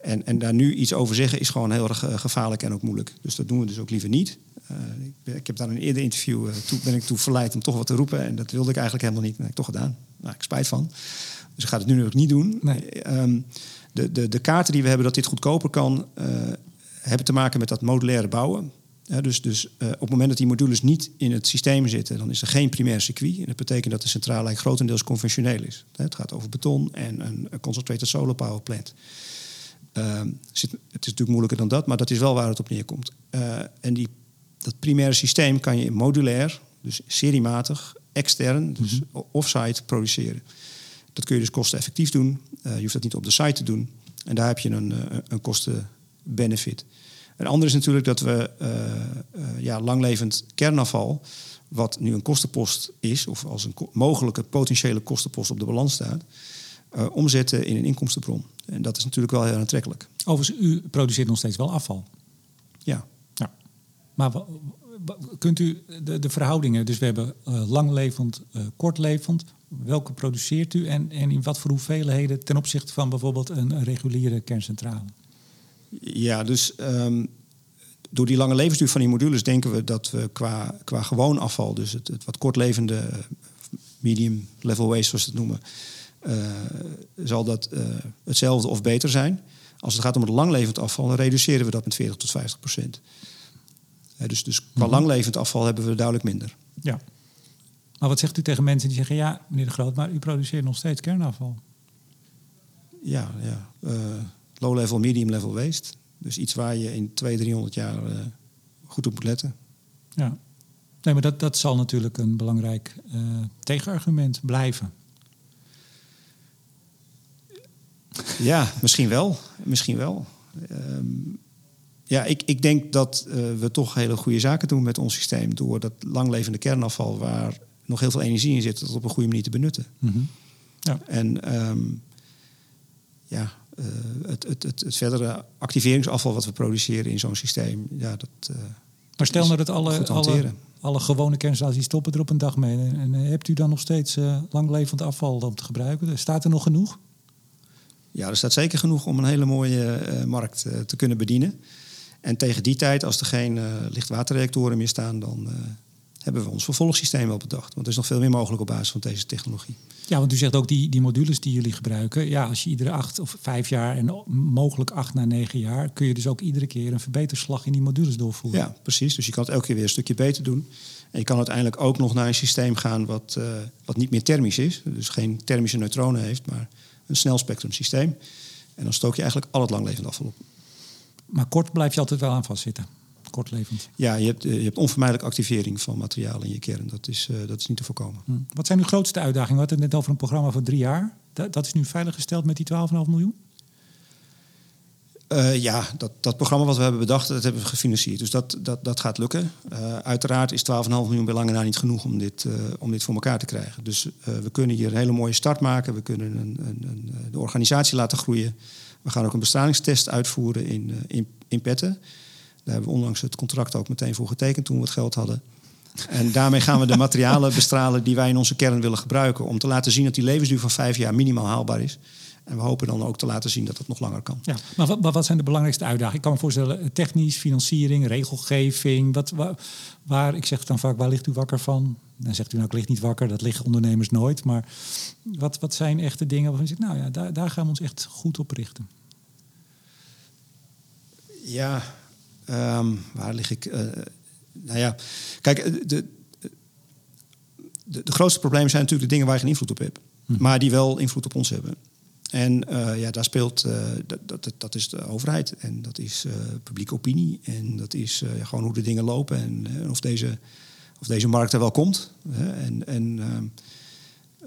En, en daar nu iets over zeggen is gewoon heel erg eh, gevaarlijk en ook moeilijk. Dus dat doen we dus ook liever niet. Eh, ik, ben- ik heb daar in een eerder interview, eh, toen ben ik toe verleid om toch wat te roepen. En dat wilde ik eigenlijk helemaal niet. Dat heb ik toch gedaan. Nou, ik spijt van. Dus ik ga het nu ook niet doen. Nee. Ehm, de, de, de kaarten die we hebben dat dit goedkoper kan, hebben te maken met dat modulaire bouwen. Ja, dus dus op het moment dat die modules niet in het systeem zitten, dan is er geen primair circuit. En dat betekent dat de centrale grotendeels conventioneel is. Het gaat over beton en een concentrated solar power plant. Ehm, zit, het is natuurlijk moeilijker dan dat, maar dat is wel waar het op neerkomt. Eh, en die, dat primaire systeem kan je modulair, dus seriematig, extern, dus offsite produceren. Dat kun je dus kosteneffectief doen. Eh, je hoeft dat niet op de site te doen. En daar heb je een, eh, een kosten-benefit. Een ander is natuurlijk dat we eh, ja, langlevend kernafval, wat nu een kostenpost is, of als een mogelijke potentiële kostenpost op de balans staat, eh, omzetten in een inkomstenbron. En dat is natuurlijk wel heel aantrekkelijk. Overigens, u produceert nog steeds wel afval. Ja. Ja. Maar kunt u de, de verhoudingen, dus we hebben eh, langlevend, eh, kortlevend. Welke produceert u en, en in wat voor hoeveelheden ten opzichte van bijvoorbeeld een, een reguliere kerncentrale? Ja, dus ehm, door die lange levensduur van die modules denken we dat we qua, qua gewoon afval, dus het, het wat kortlevende medium level waste, zoals we het noemen, uh, zal dat uh, hetzelfde of beter zijn. Als het gaat om het langlevend afval, dan reduceren we dat met 40 tot 50 procent. Uh, dus, dus qua mm langlevend afval hebben we duidelijk minder. Ja. Maar wat zegt u tegen mensen die zeggen: ja, meneer de Groot, maar u produceert nog steeds kernafval? Ja, ja. low level, medium level waste. Dus iets waar je in 200, 300 jaar uh, goed op moet letten. Ja, nee, maar dat, dat zal natuurlijk een belangrijk uh, tegenargument blijven. Ja, misschien wel. Misschien wel. Um, ja, ik, ik denk dat uh, we toch hele goede zaken doen met ons systeem. Door dat langlevende kernafval, waar nog heel veel energie in zit, dat op een goede manier te benutten. Mm -hmm. ja. En um, ja, uh, het, het, het, het, verdere activeringsafval wat we produceren in zo'n systeem, ja, dat. Uh, maar stel nou dat alle, alle, alle gewone kerncentrales stoppen er op een dag mee. En, en hebt u dan nog steeds langlevend afval om te gebruiken? Staat er nog genoeg? Ja, er staat zeker genoeg om een hele mooie markt te kunnen bedienen. En tegen die tijd, als er geen lichtwaterreactoren meer staan, dan hebben we ons vervolgsysteem wel bedacht. Want er is nog veel meer mogelijk op basis van deze technologie. Ja, want u zegt ook die, die modules die jullie gebruiken. Ja, als je iedere acht of vijf jaar en mogelijk acht na negen jaar... kun je dus ook iedere keer een verbeterslag in die modules doorvoeren. Ja, precies. Dus je kan het elke keer weer een stukje beter doen. En je kan uiteindelijk ook nog naar een systeem gaan wat, uh, wat niet meer thermisch is. Dus geen thermische neutronen heeft, maar een snelspectrum systeem. En dan stook je eigenlijk al het langlevend afval op. Maar kort blijf je altijd wel aan vastzitten kortlevend. Ja, je hebt, eh, je hebt onvermijdelijk activering van materiaal in je kern. Dat is, uh, dat is niet te voorkomen. Hm. Wat zijn uw grootste uitdagingen? We hadden het net over een programma voor drie jaar. Dat, dat is nu veiliggesteld met die 12,5 miljoen? Uh, ja, dat, dat programma wat we hebben bedacht, dat hebben we gefinancierd. Dus dat, dat, dat gaat lukken. Uh, uiteraard is 12,5 miljoen bij lange niet genoeg om dit, uh, om dit voor elkaar te krijgen. Dus we kunnen hier een hele mooie start maken. We kunnen een, een, een, de organisatie laten groeien. We gaan ook een bestralingstest uitvoeren in, in, in Petten. Daar hebben we onlangs het contract ook meteen voor getekend toen we het geld hadden. En daarmee gaan we de materialen bestralen die wij in onze kern willen gebruiken. Om te laten zien dat die levensduur van vijf jaar minimaal haalbaar is. En we hopen dan ook te laten zien dat het nog langer kan. Ja, maar wat, maar wat zijn de belangrijkste uitdagingen? Ik kan me voorstellen, technisch, financiering, regelgeving. Wat, waar, waar, ik zeg dan vaak, waar ligt u wakker van? Dan zegt u nou, ik lig niet wakker, dat liggen ondernemers nooit. Maar wat, wat zijn echte dingen waarvan je zegt, nou ja, daar, daar gaan we ons echt goed op richten? Ja, Um, waar lig ik? Uh, nou ja, kijk, eh, de, de, de, grootste problemen zijn natuurlijk de dingen waar je geen invloed op hebt. Hm. Maar die wel invloed op ons hebben. En uh, ja, daar speelt, uh, dat, dat, dat is de overheid en dat is uh, publieke opinie en dat is gewoon hoe de dingen lopen en of, deze, of deze markt er wel komt. en, en,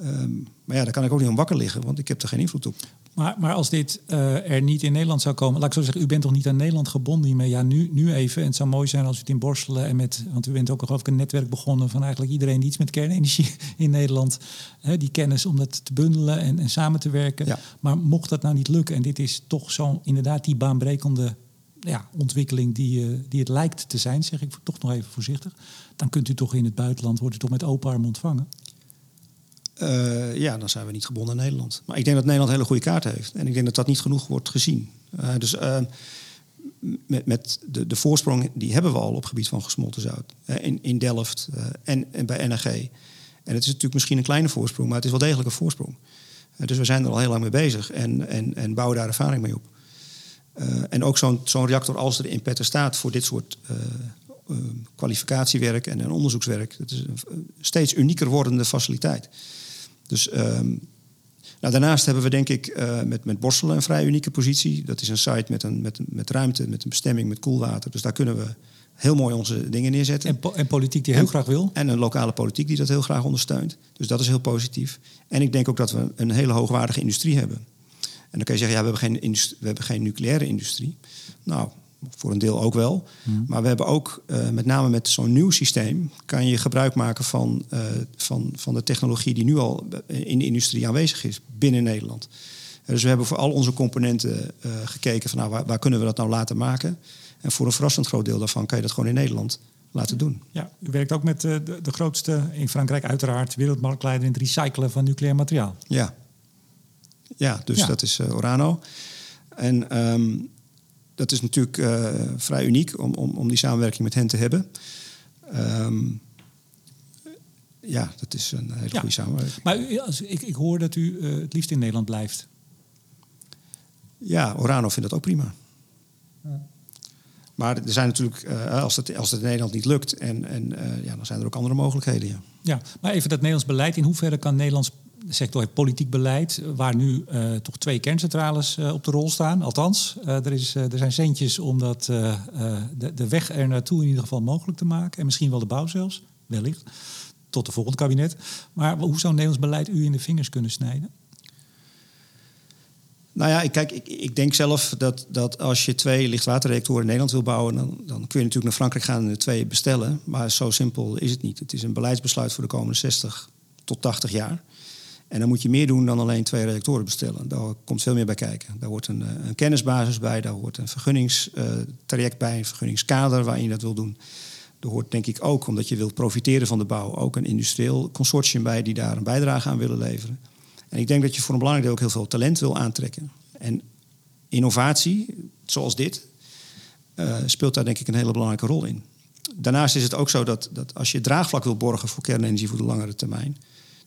um, maar ja, daar kan ik ook niet om wakker liggen, want ik heb er geen invloed op. Maar, maar als dit uh, er niet in Nederland zou komen, laat ik zo zeggen, u bent toch niet aan Nederland gebonden hiermee? Ja, nu, nu even. En het zou mooi zijn als u het in borstelen en met, want u bent ook geloof ik een netwerk begonnen van eigenlijk iedereen die iets met kernenergie [laughs] in Nederland, hè, die kennis om dat te bundelen en, en samen te werken. Ja. Maar mocht dat nou niet lukken, en dit is toch zo inderdaad die baanbrekende ja, ontwikkeling die, uh, die het lijkt te zijn, zeg ik toch nog even voorzichtig, dan kunt u toch in het buitenland, wordt u toch met open arm ontvangen? Uh, ja, dan zijn we niet gebonden aan Nederland. Maar ik denk dat Nederland hele goede kaarten heeft. En ik denk dat dat niet genoeg wordt gezien. Uh, dus uh, met, met de, de voorsprong, die hebben we al op het gebied van gesmolten zout. in, in Delft en, en bij NRG. En het is natuurlijk misschien een kleine voorsprong, maar het is wel degelijk een voorsprong. dus we zijn er al heel lang mee bezig en, en, en bouwen daar ervaring mee op. en ook zo'n reactor als er in Petter staat voor dit soort kwalificatiewerk en, en onderzoekswerk. Het is een steeds unieker wordende faciliteit. Dus um, nou, daarnaast hebben we denk ik uh, met, met Borselen een vrij unieke positie. Dat is een site met, een, met, met ruimte, met een bestemming, met koelwater. Dus daar kunnen we heel mooi onze dingen neerzetten. En, po en politiek die heel graag wil. En een lokale politiek die dat heel graag ondersteunt. Dus dat is heel positief. En ik denk ook dat we een hele hoogwaardige industrie hebben. En dan kun je zeggen, ja, we hebben geen, we hebben geen nucleaire industrie. Nou, voor een deel ook wel. Hmm. Maar we hebben ook, uh, met name met zo'n nieuw systeem, kan je gebruik maken van, uh, van, van de technologie die nu al in de industrie aanwezig is binnen Nederland. Dus we hebben voor al onze componenten gekeken van nou, waar, waar, kunnen we dat nou laten maken. En voor een verrassend groot deel daarvan kan je dat gewoon in Nederland laten doen. Ja, u werkt ook met de, de grootste in Frankrijk uiteraard wereldmarktleider in het recyclen van nucleair materiaal. Ja, ja dus ja. dat is Orano. En um, dat is natuurlijk uh, vrij uniek om, om, om die samenwerking met hen te hebben. Um, ja, dat is een hele goede samenwerking. Maar u, als, ik, ik hoor dat u uh, het liefst in Nederland blijft. Ja, Orano vindt dat ook prima. Ja. Maar er zijn natuurlijk, uh, als, het, als het in Nederland niet lukt, en, en ja, dan zijn er ook andere mogelijkheden. Ja. ja, maar even dat Nederlands beleid. In hoeverre kan Nederlands sector heeft politiek beleid, waar nu uh, toch twee kerncentrales uh, op de rol staan. Althans, er, is, er zijn centjes om dat, de, de weg er naartoe in ieder geval mogelijk te maken. En misschien wel de bouw zelfs, wellicht, tot de volgende kabinet. Maar hoe zou Nederlands beleid u in de vingers kunnen snijden? Nou ja, kijk, ik, ik denk zelf dat, dat als je twee lichtwaterreactoren in Nederland wil bouwen, dan, dan kun je natuurlijk naar Frankrijk gaan en de twee bestellen. Maar zo simpel is het niet. Het is een beleidsbesluit voor de komende 60 tot 80 jaar. En dan moet je meer doen dan alleen twee reactoren bestellen. Daar komt veel meer bij kijken. Daar hoort een, eh, een kennisbasis bij, daar hoort een vergunningstraject bij, een vergunningskader waarin je dat wil doen. Er hoort denk ik ook, omdat je wilt profiteren van de bouw, ook een industrieel consortium bij die daar een bijdrage aan willen leveren. En ik denk dat je voor een belangrijk deel ook heel veel talent wil aantrekken. En innovatie, zoals dit, uh, speelt daar denk ik een hele belangrijke rol in. Daarnaast is het ook zo dat, dat als je draagvlak wil borgen voor kernenergie voor de langere termijn,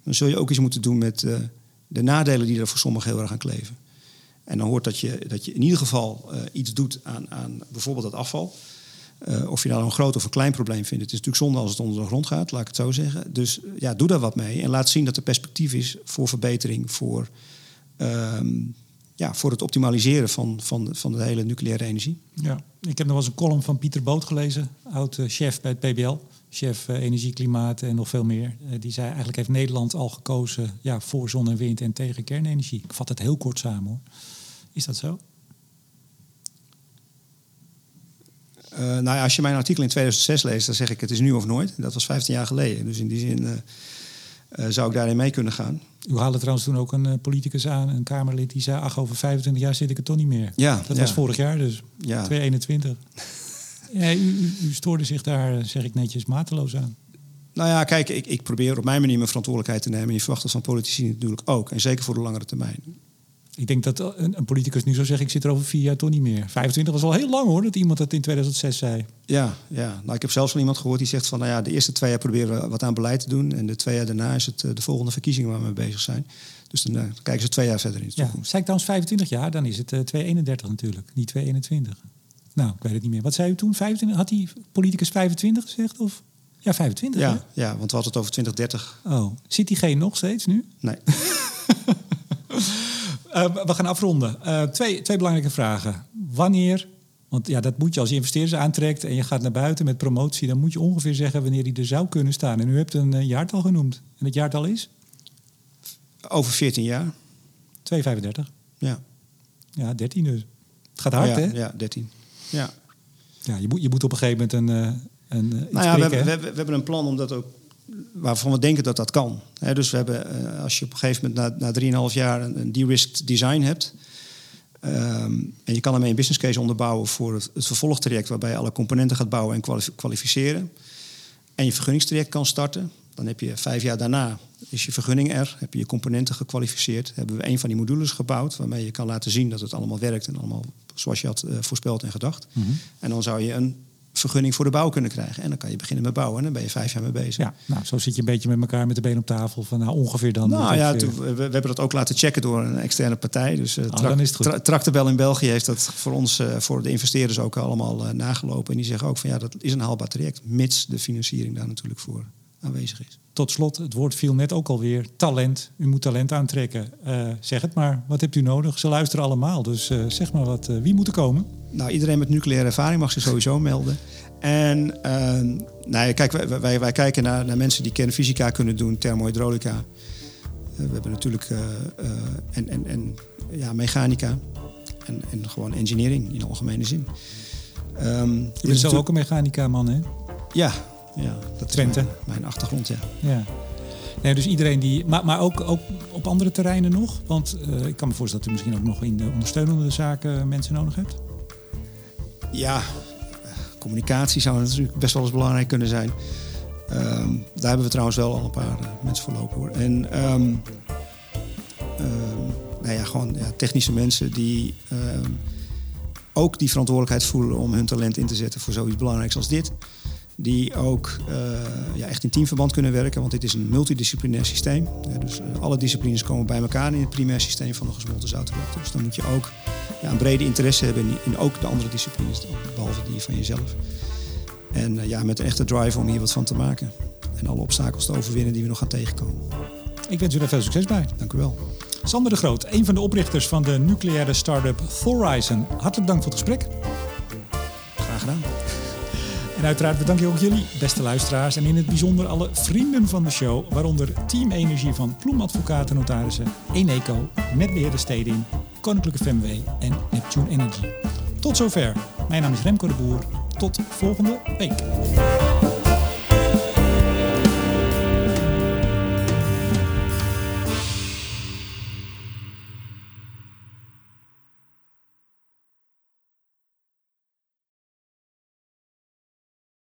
dan zul je ook iets moeten doen met uh, de nadelen die er voor sommigen heel erg aan kleven. En dan hoort dat je, dat je in ieder geval uh, iets doet aan, aan bijvoorbeeld dat afval. Uh, of je nou een groot of een klein probleem vindt. Het is natuurlijk zonde als het onder de grond gaat, laat ik het zo zeggen. Dus ja, doe daar wat mee en laat zien dat er perspectief is voor verbetering, voor, um, ja, voor het optimaliseren van, van, van de hele nucleaire energie. Ja, ik heb nog eens een column van Pieter Boot gelezen, oud-chef bij het PBL chef uh, energie, klimaat en nog veel meer. Uh, die zei eigenlijk heeft Nederland al gekozen ja, voor zon en wind en tegen kernenergie. Ik vat het heel kort samen hoor. Is dat zo? Uh, nou ja, als je mijn artikel in 2006 leest, dan zeg ik het is nu of nooit. Dat was 15 jaar geleden. Dus in die zin zou ik daarin mee kunnen gaan. U haalde trouwens toen ook een politicus aan, een Kamerlid, die zei: Ach, over 25 jaar zit ik er toch niet meer. Ja, dat ja. was vorig jaar, dus ja. 2021. Ja, u, u, stoorde zich daar, zeg ik netjes, mateloos aan. Nou ja, kijk, ik, ik probeer op mijn manier mijn verantwoordelijkheid te nemen. En je verwacht dat van politici natuurlijk ook. En zeker voor de langere termijn. Ik denk dat een, een, politicus nu zou zeggen: ik zit er over vier jaar toch niet meer. 25 was al heel lang hoor, dat iemand dat in 2006 zei. Ja, ja. Nou, ik heb zelfs van iemand gehoord die zegt van: nou ja, de eerste twee jaar proberen we wat aan beleid te doen. En de twee jaar daarna is het de volgende verkiezingen waar we mee bezig zijn. Dus dan, kijken ze twee jaar verder in de toekomst. Ja, zei ik trouwens 25 jaar, dan is het uh, 231 natuurlijk, niet 221. Nou, ik weet het niet meer. Wat zei u toen? 25? Had die politicus 25 gezegd? Of? Ja, 25. Ja, hè? ja, want we hadden het over 2030. Oh, zit diegene nog steeds nu? Nee. [laughs] uh, we gaan afronden. Uh, twee, twee belangrijke vragen. Wanneer, want ja, dat moet je als je investeerders aantrekt en je gaat naar buiten met promotie, dan moet je ongeveer zeggen wanneer die er zou kunnen staan. En u hebt een uh, jaartal genoemd. En het jaartal is? Over 14 jaar. 235. Ja. Ja, 13 dus. Het gaat hard, ja, hè? Ja, 13. Ja. Ja, je moet, je moet op een gegeven moment een. uh, een nou ja, we, hebben, we, hebben, we hebben een plan om dat ook. waarvan we denken dat dat kan. He, dus we hebben, uh, als je op een gegeven moment na, na 3,5 jaar een, een de-risked design hebt. Um, en je kan daarmee een business case onderbouwen voor het, het vervolgtraject, waarbij je alle componenten gaat bouwen en kwalif kwalificeren. En je vergunningstraject kan starten. Dan heb je vijf jaar daarna is je vergunning er, heb je je componenten gekwalificeerd. Hebben we een van die modules gebouwd waarmee je kan laten zien dat het allemaal werkt en allemaal zoals je had uh, voorspeld en gedacht. Mhm. Mm -hmm. En dan zou je een vergunning voor de bouw kunnen krijgen. En dan kan je beginnen met bouwen en dan ben je vijf jaar mee bezig. Ja, nou, zo zit je een beetje met elkaar met de been op tafel. Van nou, ongeveer dan. Nou ja, we, we, hebben dat ook laten checken door een externe partij. Dus uh, oh, dan is het goed. Tra Tractabel in België heeft dat voor ons, uh, voor de investeerders ook allemaal uh, nagelopen. En die zeggen ook van ja, dat is een haalbaar traject. Mits de financiering daar natuurlijk voor aanwezig is. Tot slot, het woord viel net ook alweer. Talent. U moet talent aantrekken. Uh, zeg het maar. Wat hebt u nodig? Ze luisteren allemaal. Dus uh, zeg maar wat. Uh, wie moet er komen? Nou, iedereen met nucleaire ervaring mag zich sowieso [laughs] melden. En nou, kijk, wij, wij, wij kijken naar, naar, mensen die kernfysica kunnen doen, thermohydraulica. we hebben natuurlijk en, en, en ja, mechanica. En, en gewoon engineering in algemene zin. Um, je bent zelf ook een mechanica man, hè? Ja, ja, dat Twente. is mijn, mijn, achtergrond, ja. ja. Nee, dus iedereen die. Maar, maar ook, ook op andere terreinen nog? Want uh, ik kan me voorstellen dat u misschien ook nog in de ondersteunende zaken mensen nodig hebt. Ja, communicatie zou natuurlijk best wel eens belangrijk kunnen zijn. Um, daar hebben we trouwens wel al een paar uh, mensen voor lopen hoor. En um, nou ja, gewoon ja, technische mensen die ook die verantwoordelijkheid voelen om hun talent in te zetten voor zoiets belangrijks als dit. Die ook uh, ja, echt in teamverband kunnen werken, want dit is een multidisciplinair systeem. dus uh, alle disciplines komen bij elkaar in het primair systeem van een gesmolten zoutreactor. Dus dan moet je ook ja, een brede interesse hebben in, in, ook de andere disciplines, behalve die van jezelf. En uh, ja, met een echte drive om hier wat van te maken. En alle obstakels te overwinnen die we nog gaan tegenkomen. Ik wens u daar veel succes bij. Dank u wel. Sander de Groot, een van de oprichters van de nucleaire start-up Thorizon. Hartelijk dank voor het gesprek. Graag gedaan. En uiteraard bedank ik ook jullie, beste luisteraars, en in het bijzonder alle vrienden van de show, waaronder Team Energie van Ploem Advocaten Notarissen, Eneco, Netbeheerder Steding, Koninklijke FMW en Neptune Energy. Tot zover. Mijn naam is Remco de Boer. Tot volgende week.